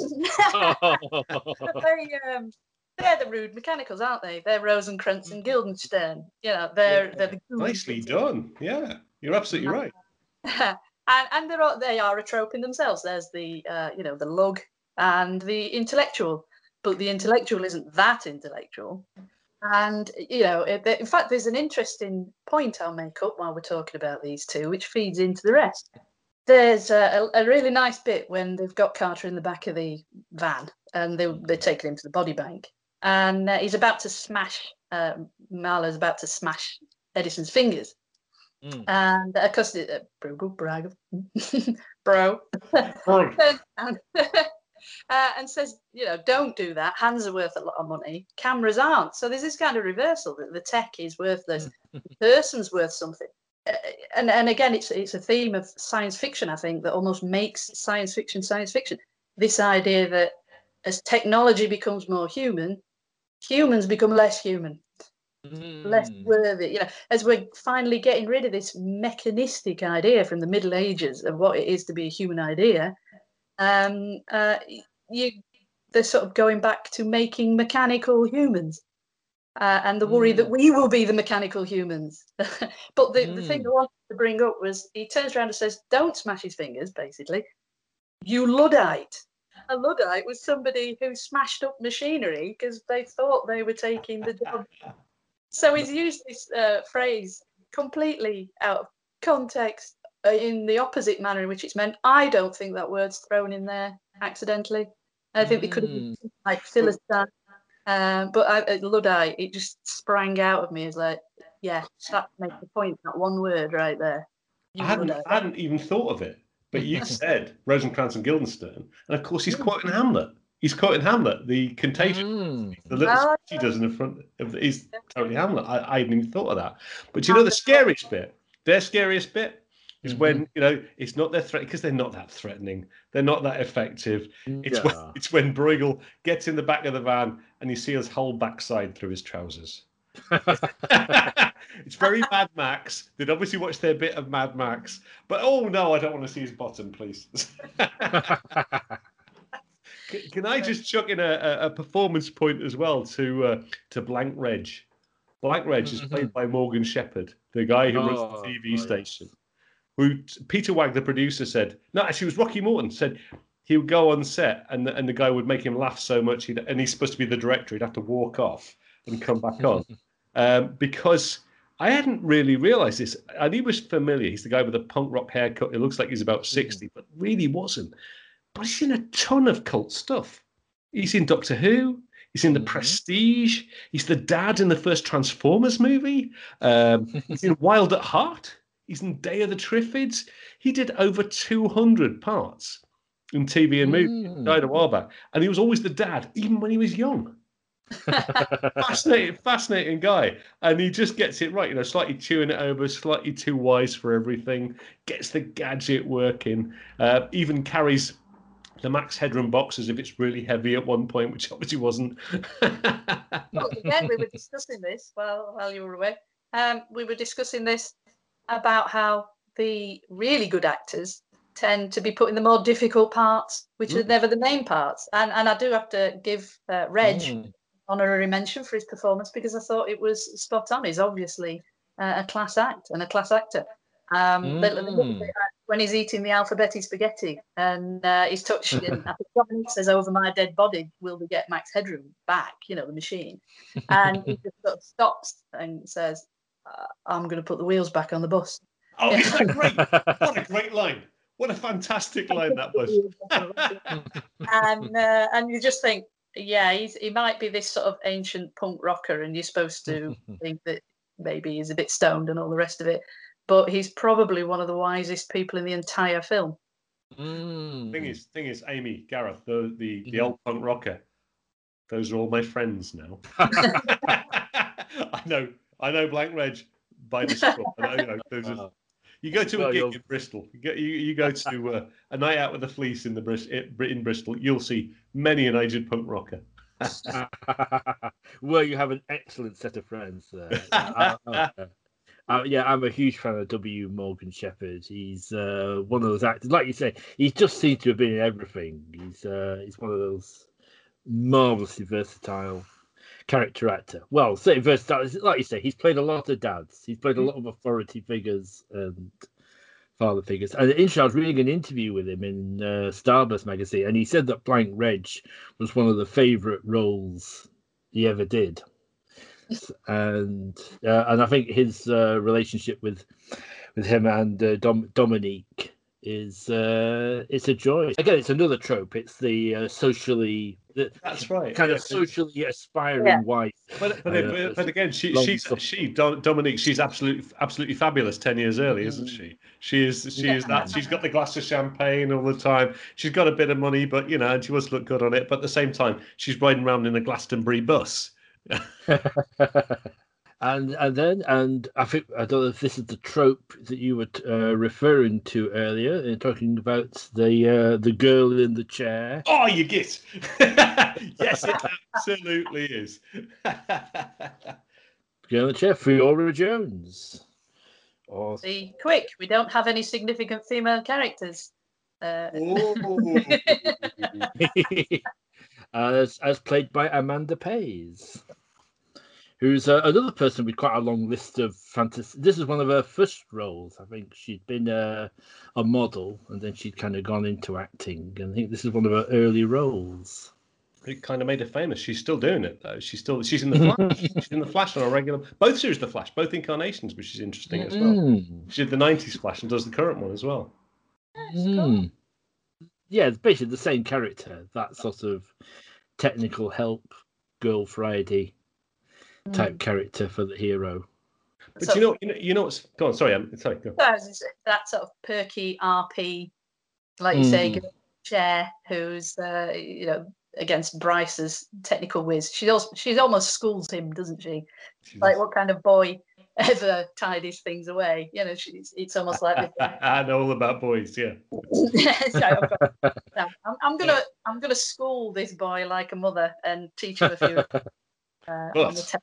um, they're the rude mechanicals, aren't they? They're Rosencrantz and Guildenstern. You know, they're they're the. Nicely done. Yeah, you're absolutely right. and and they're all, they are a trope in themselves. There's the uh, you know the lug and the intellectual, but the intellectual isn't that intellectual. And you know, it, in fact, there's an interesting point I'll make up while we're talking about these two, which feeds into the rest. There's a, a, a really nice bit when they've got Carter in the back of the van and they, they're taking him to the body bank, and uh, he's about to smash. Uh, Mahler's about to smash Edison's fingers, Mm. and uh, of course, uh, Breughel, Breughel, bro, turns around, uh, and says, you know, don't do that. Hands are worth a lot of money. Cameras aren't. So there's this kind of reversal that the tech is worthless, the person's worth something. Uh, and and again, it's it's a theme of science fiction. I think that almost makes science fiction science fiction. This idea that as technology becomes more human, humans become less human less Mm. worthy. You know, as we're finally getting rid of this mechanistic idea from the Middle Ages of what it is to be a human idea, um, uh, you they're sort of going back to making mechanical humans. Uh, and the worry that we will be the mechanical humans. but the, the thing I wanted to bring up was he turns around and says, Don't smash his fingers, basically. You Luddite. A Luddite was somebody who smashed up machinery because they thought they were taking the job so he's used this uh, phrase completely out of context uh, in the opposite manner in which it's meant. I don't think that word's thrown in there accidentally. I think they could have been like Philistine, um, but I, uh, Luddite, it just sprang out of me as like, yeah, that makes the point. That one word right there. I hadn't, I hadn't even thought of it, but you said Rosencrantz and Guildenstern, and of course he's quoting Hamlet. He's quoting Hamlet, the contagion. Mm. The little Oh, speech he does in the front of the, he's totally Hamlet. I, I hadn't even thought of that. But you know the scariest bit? Their scariest bit is when mm-hmm. you know it's not their threat because they're not that threatening. They're not that effective. Mm. It's when it's when Breughel gets in the back of the van and you see his whole backside through his trousers. it's very Mad Max. They'd obviously watched their bit of Mad Max, but oh no, I don't want to see his bottom, please. can, can I just chuck in a, a, performance point as well to uh, to Blank Reg? Blank Reg is played by Morgan Shepherd, the guy who runs Oh, the TV oh, station. Who Peter Wagg, the producer, said no, actually it was Rocky Morton said he would go on set and the, and the guy would make him laugh so much, he'd, and he's supposed to be the director, he'd have to walk off and come back on um, because I hadn't really realised this. And he was familiar. He's the guy with the punk rock haircut. It looks like he's about sixty, but really wasn't. But he's in a ton of cult stuff. He's in Doctor Who. He's in The Mhm. Prestige. He's the dad in the first Transformers movie. Um, he's in Wild at Heart. He's in Day of the Triffids. He did over 200 parts in TV and movie. Mm. Died a while back. And he was always the dad, even when he was young. fascinating, fascinating guy. And he just gets it right, you know, slightly chewing it over, slightly too wise for everything, gets the gadget working, uh, even carries the Max Headroom box as if it's really heavy at one point, which obviously wasn't. Well, again, we were discussing this while while you were away. Um, we were discussing this about how the really good actors tend to be put in the more difficult parts, which are Mm. never the main parts. And and I do have to give uh, Reg Mm. Honorary mention for his performance because I thought it was spot on. He's obviously uh, a class act and a class actor. Um, the- the little Mm. bit, when he's eating the alphabetti spaghetti and uh, he's touching, I think Dominic says, "Over my dead body, will we get Max Headroom back?" You know, the machine, and he just sort of stops and says, uh, "I'm going to put the wheels back on the bus." oh, is that great? What a great line. What a fantastic line that was. and uh, and you just think, yeah, he's he might be this sort of ancient punk rocker, and you're supposed to think that maybe he's a bit stoned and all the rest of it, but he's probably one of the wisest people in the entire film. Mm. Thing is, thing is, Amy, Gareth, the the, the Mhm. old punk rocker. Those are all my friends now. I know, I know, Blank Reg by the scruff. I know, you know, those are- Uh, You go to a gig you'll- in Bristol. You go, you, you go to uh, a night out with the fleece in the Bris- in Bristol. You'll see many an aged punk rocker. well, you have an excellent set of friends there. Uh, yeah, I'm a huge fan of W. Morgan Shepherd. He's uh, one of those actors, like you say, he just seems to have been in everything. He's uh, he's one of those marvelously versatile character actor. Well, say versatile, like you say, he's played a lot of dads. He's played a lot of authority figures and father figures. And interesting, I was reading an interview with him in uh, Starburst magazine, and he said that Blank Reg was one of the favourite roles he ever did. And uh, and I think his uh, relationship with with him and uh, Dom- Dominique is uh, it's a joy. Again, it's another trope. It's the uh, socially the That's right. kind yeah. of socially aspiring Yeah. wife. But, but, Uh, but, but again, she, long she's stuff. she Dominique. She's absolutely absolutely fabulous. Ten years early, isn't she? She is. She is that. She's got the glass of champagne all the time. She's got a bit of money, but you know, and she must look good on it. But at the same time, she's riding around in a Glastonbury bus. and and then and I think I don't know if this is the trope that you were uh, referring to earlier, in talking about the uh, the girl in the chair. Oh, you get. yes, it absolutely is. Girl in the chair, Theora Jones. Or See, quick, we don't have any significant female characters. Uh, as as played by Amanda Pays, who's uh, another person with quite a long list of fantasy. This is one of her first roles. I think she'd been uh, a model, and then she'd kind of gone into acting. And I think this is one of her early roles. It kind of made her famous. She's still doing it though. She's still she's in the Flash. she's in the Flash on a regular. Both series, of the Flash, both incarnations, which is interesting as well. Mm, She did the '90s Flash and does the current one as well. mm. Yeah, it's basically the same character. That sort of technical help, Girl Friday type character for the hero. But So- you know, you know, you know what's go on. Sorry, I'm sorry. Go. that sort of perky RP, like you say, Mm. girl chair who's uh, you know against Bryce's technical whiz. She also she's almost schools him, doesn't she? She's- Like what kind of boy ever tidies things away? You know, she's it's almost like. I know all about boys. Yeah. So I've got- no, I'm, I'm gonna I'm gonna school this boy like a mother and teach him a few. Uh, on the te-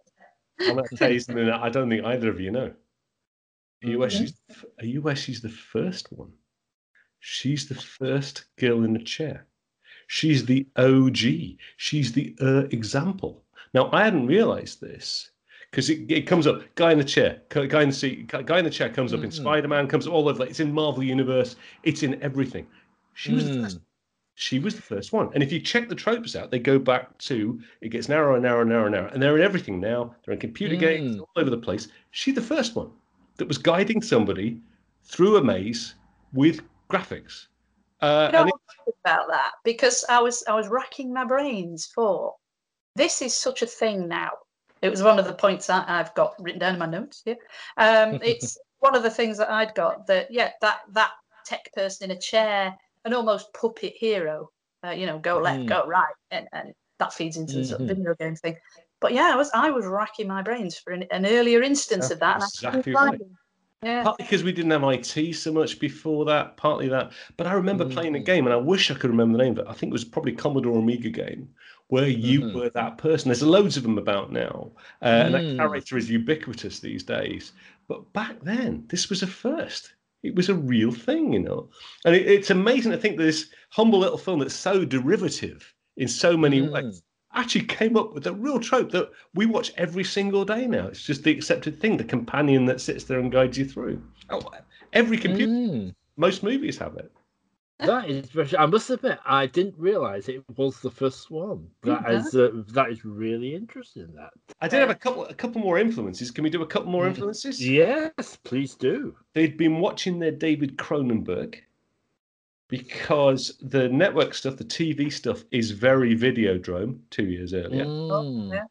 I'm going to tell you something that I don't think either of you know. Are you, where Mhm. she's, are you where she's the first one? She's the first girl in the chair. She's the OG. She's the uh, example. Now, I hadn't realized this because it, it comes up guy in the chair, guy in the seat, guy in the chair comes up in Mhm. Spider Man, comes up all over. It's in Marvel Universe, it's in everything. She was the first Mm. She was the first one. And if you check the tropes out, they go back to it gets narrower and narrower and narrower and narrower. And they're in everything now. They're in computer games Mm. all over the place. She's the first one that was guiding somebody through a maze with graphics. Uh, You know it- about that because I was I was racking my brains for this is such a thing now. It was one of the points that I've got written down in my notes here. Um, it's one of the things that I'd got that yeah that that tech person in a chair, an almost puppet hero. Uh, you know, go left, Mm. go right, and, and that feeds into the sort of Mhm. video game thing. But yeah, I was I was racking my brains for an, an earlier instance of that. exactly right. Yeah. partly because we didn't have IT so much before that, partly that. But I remember playing a game, and I wish I could remember the name of it. I think it was probably Commodore Amiga game, where you Mhm. were that person. There's loads of them about now, uh, and that Mm. character is ubiquitous these days. But back then, this was a first. It was a real thing, you know. And it, it's amazing to think that this humble little film that's so derivative in so many Mm. ways actually came up with a real trope that we watch every single day now. It's just the accepted thing, the companion that sits there and guides you through. Oh, every computer, Mm. most movies have it. That is very. I must admit, I didn't realise it was the first one. That is uh, that is really interesting. That I did have a couple, a couple more influences. Can we do a couple more influences? yes, please do. They'd been watching their David Cronenberg because the network stuff, the TV stuff, is very Videodrome. Two years earlier. Mm.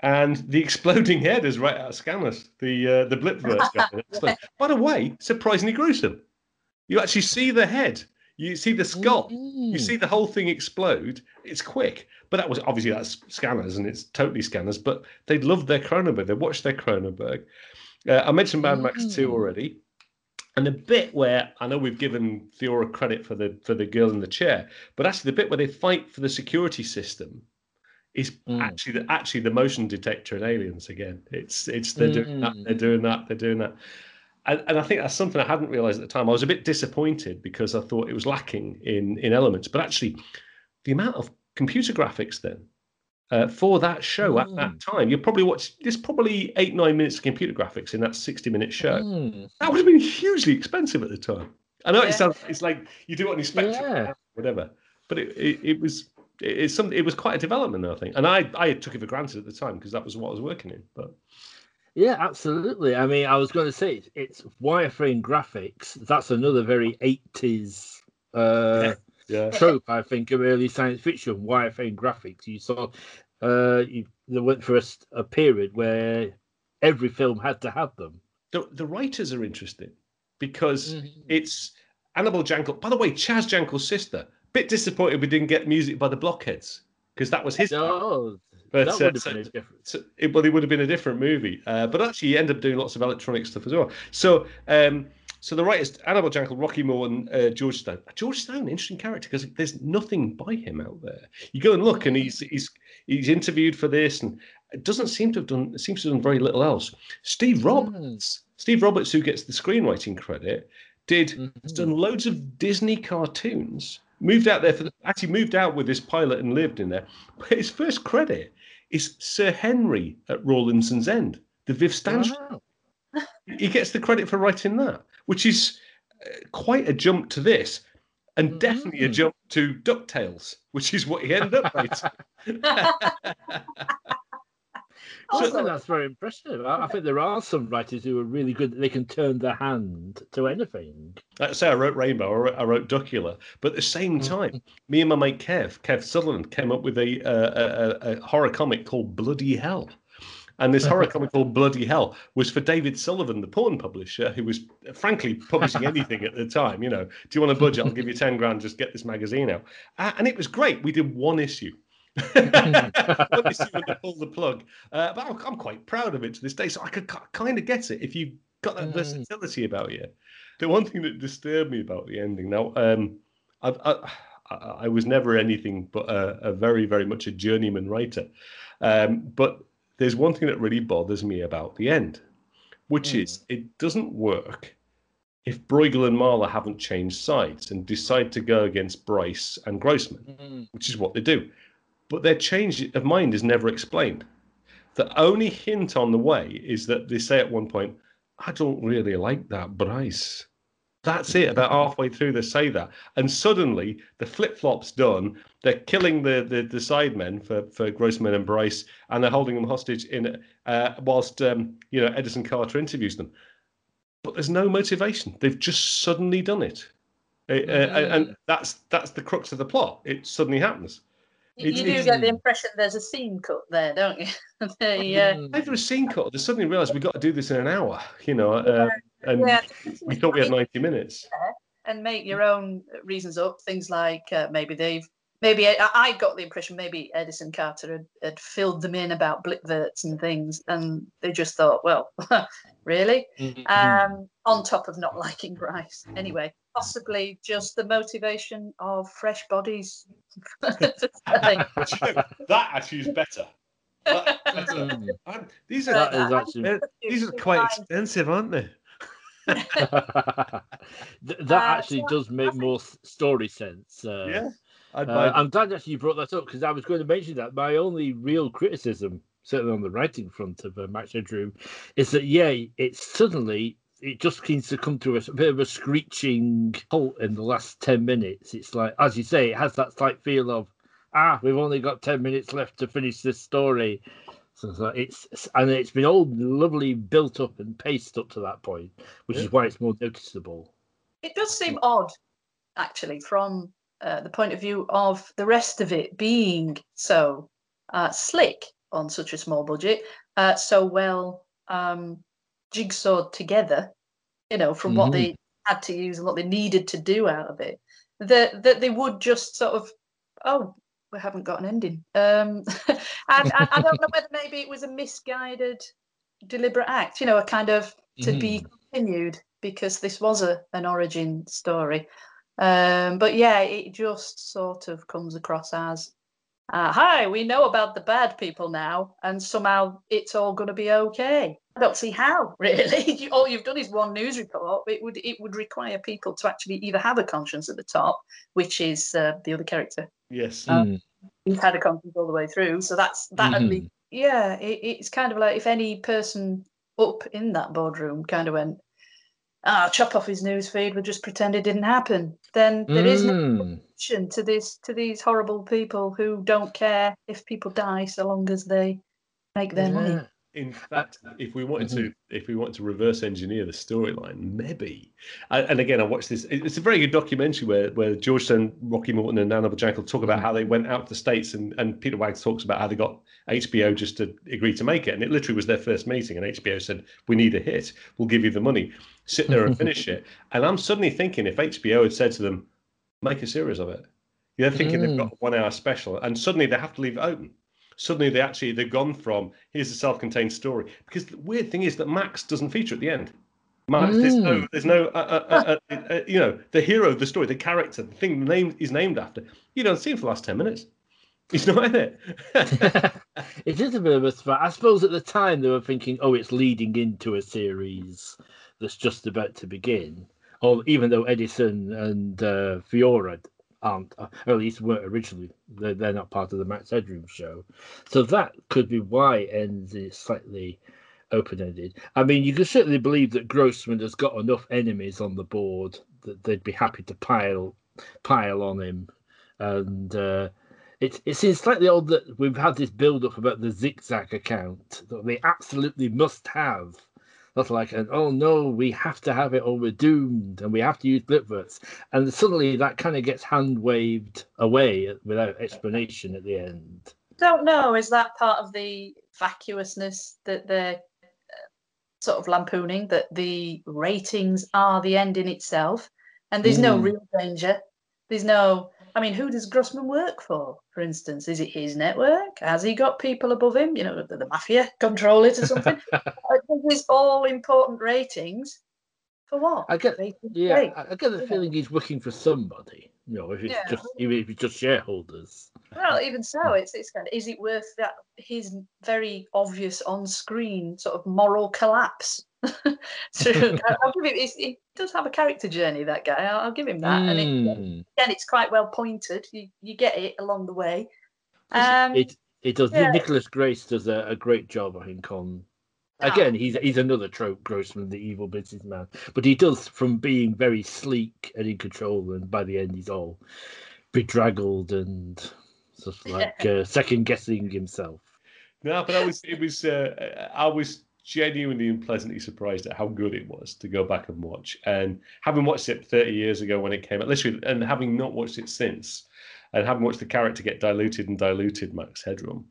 and the exploding head is right out of Scanners, the uh, the Blipverts guy. It's By the way, surprisingly gruesome. You actually see the head, you see the skull, you Mm. see the whole thing explode. It's quick, but that was obviously that's Scanners and it's totally Scanners. But they loved their Cronenberg. They watched their Cronenberg. Uh, I mentioned Mad Max Two Mm. already. And the bit where I know we've given Theora credit for the for the girl in the chair, but actually the bit where they fight for the security system is Mm. actually the actually the motion detector in Aliens again. It's it's they're doing that, Mm. they're doing that, they're doing that. And, and I think that's something I hadn't realized at the time. I was a bit disappointed because I thought it was lacking in in elements. But actually, the amount of computer graphics then uh, for that show at that time, you probably watch there's probably eight nine minutes of computer graphics in that sixty minute show. Mm. That would have been hugely expensive at the time. I know Yeah. it sounds it's like you do it on your spectrum, Yeah. whatever, but it, it, it was it, it's some it was quite a development, I think, and I I took it for granted at the time because that was what I was working in. But Yeah, absolutely. I mean, I was going to say it's wireframe graphics. That's another very eighties uh, Yeah. Trope, I think, of early science fiction, wireframe graphics. You saw, uh, you, they went for a period where every film had to have them. The, the writers are interesting because Mm-hmm. it's Annabel Jankel. By the way, Chaz Jankel's sister. Bit disappointed we didn't get music by the Blockheads because that was his. No, But, that uh, would have so- been a different. So it, well, it would have been a different movie. Uh, but actually, he ended up doing lots of electronic stuff as well. So, um, so the writers, Annabel Jankel, Rocky Moore, and uh, George Stone. George Stone, interesting character because there's nothing by him out there. You go and look, and he's he's he's interviewed for this, and it doesn't seem to have done. Seems to have done very little else. Steve Roberts, Steve Roberts, who gets the screenwriting credit, did has Mhm. done loads of Disney cartoons. Moved out there for the, actually moved out with this pilot and lived in there. But his first credit is Sir Henry at Rawlinson's End, the Viv Stanshall. Wow. He gets the credit for writing that, which is uh, quite a jump to this, and definitely a jump to Ducktales, which is what he ended up I think that's very impressive. I, I think there are some writers who are really good. They can turn their hand to anything. Like I say, I wrote Rainbow, I wrote, I wrote Duckula, but at the same time, me and my mate Kev, Kev Sutherland, came up with a, uh, a, a, a horror comic called Bloody Hell. And this horror comic called Bloody Hell was for David Sullivan, the porn publisher, who was frankly publishing anything at the time. You know, do you want a budget? I'll give you 10 grand, just get this magazine out. Uh, and it was great. We did one issue. and they pulled the plug. Uh, but I'm, I'm quite proud of it to this day. So I could kind of get it if you got that Mm. versatility about you. The one thing that disturbed me about the ending now, um, I, I, I, I was never anything but a, a very, very much a journeyman writer. Um, but there's one thing that really bothers me about the end, which Mm. is it doesn't work if Breughel and Mahler haven't changed sides and decide to go against Bryce and Grossman, Mm. which is what they do. But their change of mind is never explained. The only hint on the way is that they say at one point, I don't really like that Bryce. That's it. About halfway through, they say that, and suddenly the flip flop's done. They're killing the the, the side men for for Grossman and Bryce, and they're holding them hostage in uh, whilst um, you know Edison Carter interviews them. But there's no motivation. They've just suddenly done it, uh, and that's that's the crux of the plot. It suddenly happens. You It's- do it's- get the impression there's a scene cut there, don't you? they, uh, Mm. Either a scene cut, they suddenly realised we've got to do this in an hour, you know, uh, and yeah, we thought we had 90 minutes. and make your own reasons up. Things like uh, maybe they've maybe I, I got the impression maybe Edison Carter had, had filled them in about blipverts and things, and they just thought, well, really? Mhm. Um, on top of not liking Bryce, anyway, possibly just the motivation of fresh bodies. Selling. But you know, that actually is better. That- that's a-. I'm- these are is actually these are quite expensive, aren't they? That Uh, actually does make more story sense. Uh, Yeah, I'd uh, I'm glad actually you brought that up because I was going to mention that my only real criticism, certainly on the writing front of uh, Max Headroom, is that yeah, it suddenly it just seems to come to a bit of a screeching halt in the last ten minutes. It's like, as you say, it has that slight feel of ah, we've only got ten minutes left to finish this story. So it's like- it's and it's been all lovely built up and paced up to that point, which Yeah. is why it's more noticeable. It does seem odd, actually, from uh, the point of view of the rest of it being so uh, slick on such a small budget, uh, so well um, jigsawed together, you know, from what they had to use and what they needed to do out of it, that, that they would just sort of, oh, we haven't got an ending. Um, and, and I don't know whether maybe it was a misguided, deliberate act, you know, a kind of to be continued because this was a an origin story. Um, but yeah, it just sort of comes across as, uh, "Hi, we know about the bad people now, and somehow it's all going to be okay." I don't see how really. You- all you've done is one news report. It would it would require people to actually either have a conscience at the top, which is uh, the other character yes. Uh, Mm. who's had a conscience all the way through. So that's that at Mhm. least yeah, it, it's kind of like if any person up in that boardroom kind of went, ah, chop off his news feed, we'll just pretend it didn't happen. Then there is no Mm. connection to this to these horrible people who don't care if people die so long as they make their money. In fact, if we wanted to, mm-hmm. if we wanted to reverse engineer the storyline, maybe. And, again, I watched this. It's a very good documentary where where George Stone, Rocky Morton, and Anna Jankel talk about how they went out to the states, and and Peter Waggs talks about how they got HBO just to agree to make it, and it literally was their first meeting, and HBO said, "We need a hit. We'll give you the money. Sit there and finish it." And I'm suddenly thinking, if HBO had said to them, "Make a series of it," they're thinking they've mm. got a one-hour special, and suddenly they have to leave it open suddenly they actually they've gone from here's a self-contained story because the weird thing is that Max doesn't feature at the end. Max, mm. there's no, there's no, uh, uh, uh, uh, you know, the hero of the story, the character, the thing the name is named after. You don't see him for the last ten minutes. He's not in it. it is a bit of a threat. I suppose at the time they were thinking, oh, it's leading into a series that's just about to begin. Or even though Edison and uh, Theora aren't, or at least weren't originally. They're, they're not part of the Max Headroom show. So that could be why ends slightly open ended. I mean, you can certainly believe that Grossman has got enough enemies on the board that they'd be happy to pile pile on him. And uh, it, it seems slightly odd that we've had this build up about the Zik Zak account that they absolutely must have that's like, oh no, we have to have it or we're doomed and we have to use Blipverts. And suddenly that kind of gets hand waved away without explanation at the end. Don't know. Is that part of the vacuousness that they're uh, sort of lampooning, that the ratings are the end in itself and there's mm. no real danger? There's no I mean, who does Grossman work for, for instance? Is it his network? Has he got people above him? You know, the, the mafia control it or something? These all important ratings for what? I get, yeah, I, I get the feeling he's working for somebody. You know, if it's yeah. just even if it's just shareholders. Well, even so, hmm. it's it's kind of is it worth that his very obvious on-screen sort of moral collapse? so I'll give him. He does have a character journey. That guy. I'll, I'll give him that. Mm. And it, hmm. again, it's quite well pointed. You you get it along the way. Um, it it does. Yeah. Nicholas Grace does a, a great job, I think, on ah. Again, he's he's another trope Grossman, the evil businessman. But he does from being very sleek and in control, and by the end he's all bedraggled and sort of like uh, second guessing himself. No, but I was it was uh, I was genuinely and pleasantly surprised at how good it was to go back and watch. And having watched it 30 years ago when it came out, literally, and having not watched it since, and having watched the character get diluted and diluted, Max Headroom,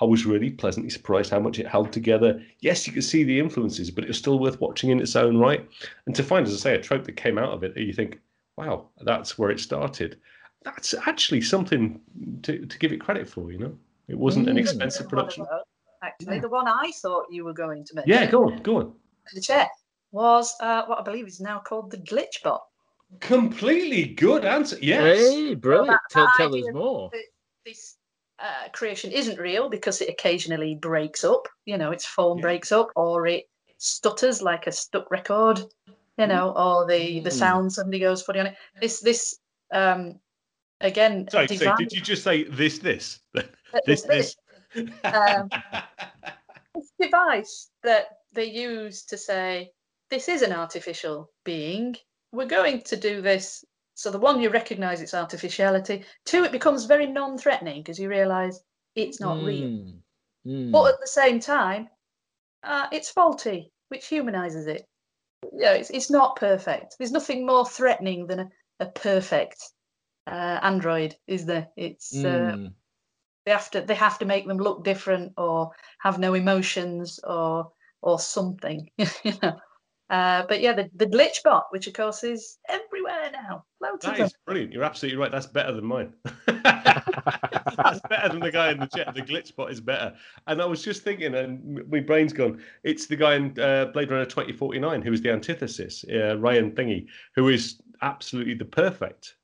I was really pleasantly surprised how much it held together. Yes, you could see the influences, but it was still worth watching in its own right. And to find, as I say, a trope that came out of it, you think, wow, that's where it started. That's actually something to, to give it credit for, you know? It wasn't an mm. expensive production actually. Yeah. The one I thought you were going to mention. Yeah, go on, go on. The chair was uh, what I believe is now called the glitch bot. Completely good answer. Yes. Hey, brilliant. So tell, tell us more. This uh, creation isn't real because it occasionally breaks up. You know, its form yeah. breaks up, or it stutters like a stuck record. You know, or the the hmm. sound somebody goes funny on it. This this um again. Sorry, so did you just say this this this this? um, this device that they use to say this is an artificial being. We're going to do this. So the one you recognise its artificiality. Two, it becomes very non-threatening because you realise it's not mm. real. Mm. But at the same time, uh, it's faulty, which humanises it. Yeah, it's, it's not perfect. There's nothing more threatening than a, a perfect uh, android, is there? It's mm. uh, they have to they have to make them look different or have no emotions or or something you know. Uh, but yeah the, the glitch bot which of course is everywhere now Loads that is brilliant. You're absolutely right. That's better than mine. That's better than the guy in the chat. The glitch bot is better. And i was just thinking and my brain's gone. It's the guy in uh, blade runner 2049 who is the antithesis uh, ryan thingy who is absolutely the perfect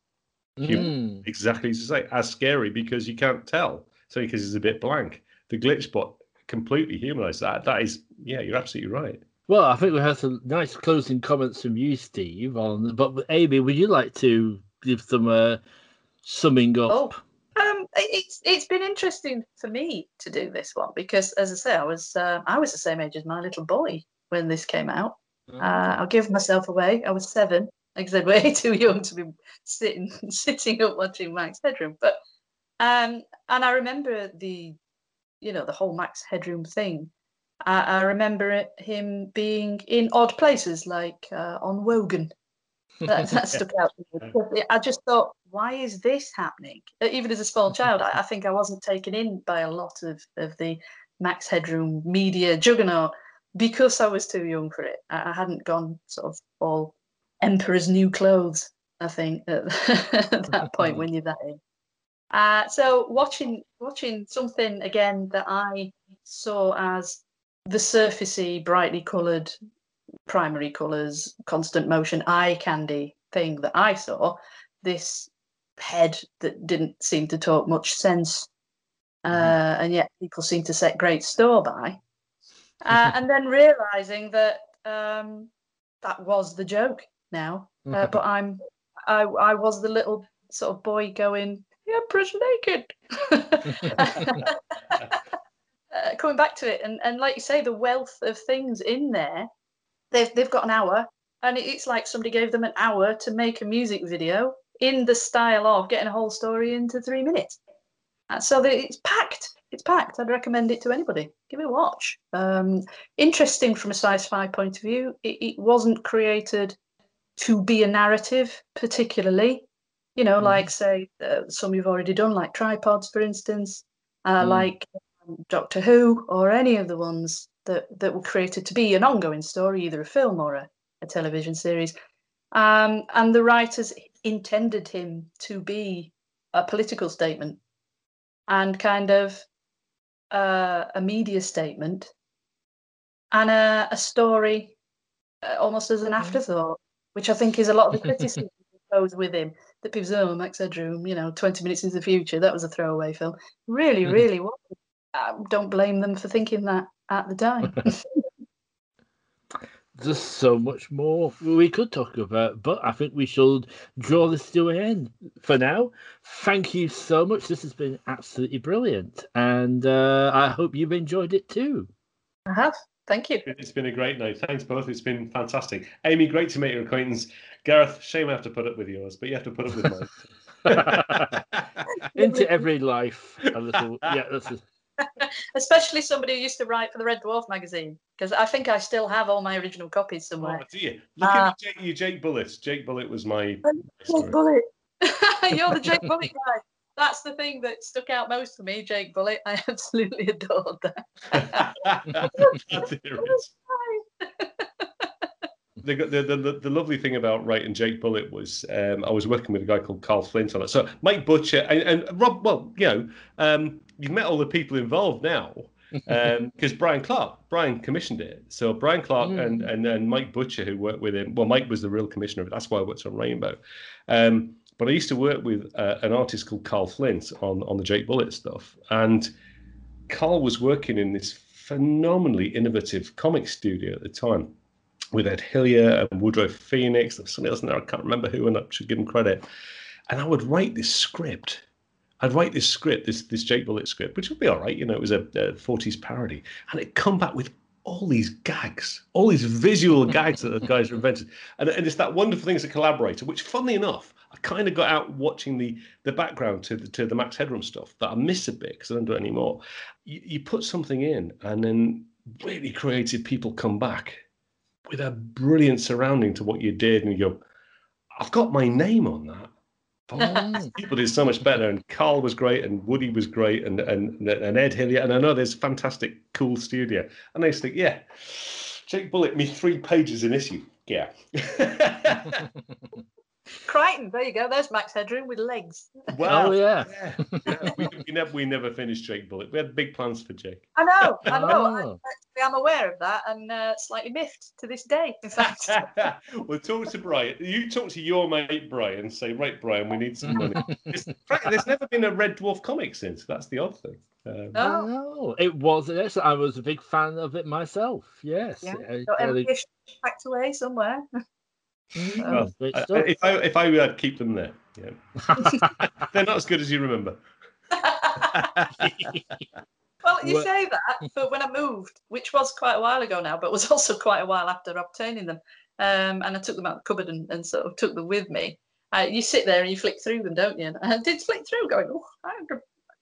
human. Mm. Exactly as you say, as scary because you can't tell. So because he's a bit blank. The glitch bot completely humanized that. That is, yeah, you're absolutely right. Well, I think we have some nice closing comments from you, Steve. On but Amy, would you like to give some uh, summing up? Oh. Um, it's it's been interesting for me to do this one because, as I say, I was uh, I was the same age as my little boy when this came out. Oh. Uh, I'll give myself away. I was seven. Like I said, way too young to be sitting sitting up watching Max Headroom. But um, and I remember the, you know, the whole Max Headroom thing I, I remember it, him being in odd places, like uh, on Wogan. That, that stuck out. I just thought, why is this happening? Even as a small child, I, I think I wasn't taken in by a lot of, of the Max Headroom media juggernaut because I was too young for it. I, I hadn't gone sort of all Emperor's new clothes, I think, at, at that point when you're that age. Uh, so watching watching something again that I saw as the surfacey, brightly coloured primary colours, constant motion, eye candy thing that I saw, this head that didn't seem to talk much sense, uh, mm-hmm. and yet people seem to set great store by. Uh, and then realizing that um, that was the joke now, uh, but I'm I I was the little sort of boy going, yeah, Empress naked. uh, coming back to it, and, and like you say, the wealth of things in there, they've, they've got an hour, and it's like somebody gave them an hour to make a music video in the style of getting a whole story into three minutes. And so it's packed. It's packed. I'd recommend it to anybody. Give it a watch. Um, interesting from a sci-fi point of view. It, it wasn't created to be a narrative, particularly you know, mm. like say uh, some you've already done, like tripods, for instance, uh, mm. like um, Doctor Who, or any of the ones that that were created to be an ongoing story, either a film or a, a television series. Um, and the writers intended him to be a political statement and kind of uh, a media statement and a, a story uh, almost as an mm. afterthought, which I think is a lot of the criticism that goes with him that people say, oh, Max Headroom, you know, 20 minutes into the future, that was a throwaway film. Really, mm. really was. I don't blame them for thinking that at the time. There's so much more we could talk about, but I think we should draw this to an end for now. Thank you so much. This has been absolutely brilliant, and uh, I hope you've enjoyed it too. I have. Thank you. It's been a great night. Thanks both. It's been fantastic. Amy, great to make your acquaintance. Gareth, shame I have to put up with yours, but you have to put up with mine. Into every life, a little. Yeah, that's. A... Especially somebody who used to write for the Red Dwarf magazine, because I think I still have all my original copies somewhere. Oh, do you? Look uh, at Jake, you, Jake Bullet. Jake Bullet was my. Jake Bullet. You're the Jake Bullet guy. That's the thing that stuck out most for me, Jake Bullet. I absolutely adored that the, the, the, the, lovely thing about writing Jake Bullet was um, I was working with a guy called Carl Flint on it. So Mike Butcher and, and Rob, well, you know, um, you've met all the people involved now because um, Brian Clark, Brian commissioned it. So Brian Clark mm. and, and and Mike Butcher, who worked with him, well, Mike was the real commissioner of it. That's why I worked on Rainbow. Um, but I used to work with uh, an artist called Carl Flint on on the Jake Bullet stuff, and Carl was working in this phenomenally innovative comic studio at the time with Ed Hillyer and Woodrow Phoenix. There's somebody else in there, I can't remember who, and I should give him credit. And I would write this script. I'd write this script, this this Jake Bullet script, which would be all right, you know, it was a, a 40s parody. And it'd come back with all these gags, all these visual gags that the guys invented. And, and it's that wonderful thing as a collaborator, which funnily enough, I kind of got out watching the the background to the to the Max Headroom stuff that I miss a bit because I don't do it anymore. You, you put something in and then really creative people come back with a brilliant surrounding to what you did, and you go, I've got my name on that. Oh, people did so much better, and Carl was great, and Woody was great, and and and Ed Hillyer, and I know there's fantastic, cool studio, and I just think, yeah, Jake Bullet, me three pages in issue, yeah. Kryten, there you go. There's Max Headroom with legs. Well, oh, yeah. yeah. yeah. We, we, never, we never finished Jake Bullet. We had big plans for Jake. I know, I know. Oh. I, am aware of that and uh, slightly miffed to this day, in fact. well, talk to Brian. You talk to your mate Brian. And say, right, Brian, we need some money. frankly, there's never been a Red Dwarf comic since. That's the odd thing. Um, oh. no, it was. I was a big fan of it myself. Yes. Yeah. Got uh, packed away somewhere. Oh, if I if I would, I'd keep them there. Yeah. They're not as good as you remember. well, you say that, but when I moved, which was quite a while ago now, but was also quite a while after obtaining them, um, and I took them out of the cupboard and, and sort of took them with me. Uh, you sit there and you flick through them, don't you? And I did flick through, going, "Oh,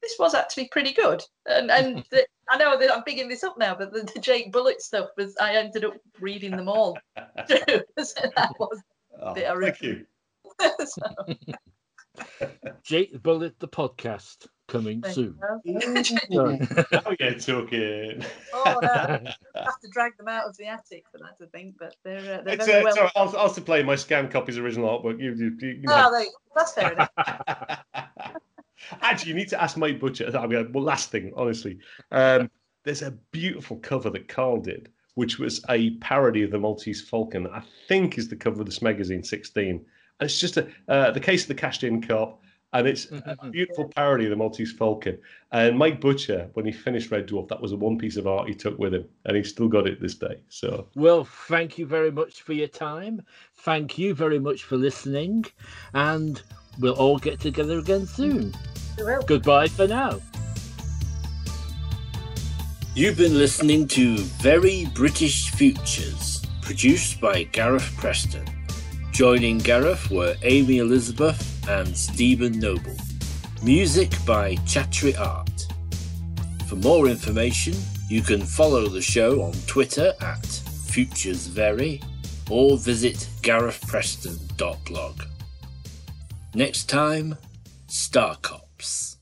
this was actually pretty good. And and the, I know that I'm picking this up now, but the, the Jake Bullet stuff was I ended up reading them all. so that was Oh, thank you. so, Jake Bullet, the podcast, coming there soon. you go. So- Now you're talking. Oh, no. I have to drag them out of the attic for that, I think, but they're uh, they're It's, very uh, well. it's all right. I'll, I'll supply my scan copies original artwork. You, you, you, you Oh, there you go. that's fair enough. Actually, you need to ask Mike Butcher. I mean, well, last thing, honestly, um, there's a beautiful cover that Carl did, which was a parody of the Maltese Falcon. I think is the cover of this magazine 16, and it's just a uh, the case of the cashed in cop, and it's a mm-hmm. beautiful parody of the Maltese Falcon. And Mike Butcher, when he finished Red Dwarf, that was the one piece of art he took with him, and he's still got it this day. So Well, thank you very much for your time. Thank you very much for listening. And we'll all get together again soon. We. Goodbye for now. You've been listening to Very British Futures, produced by Gareth Preston. Joining Gareth were Amy Elizabeth and Stephen Noble. Music by Chattery Art. For more information, you can follow the show on Twitter at FuturesVery or visit garethpreston.blog. Next time, Star Cops.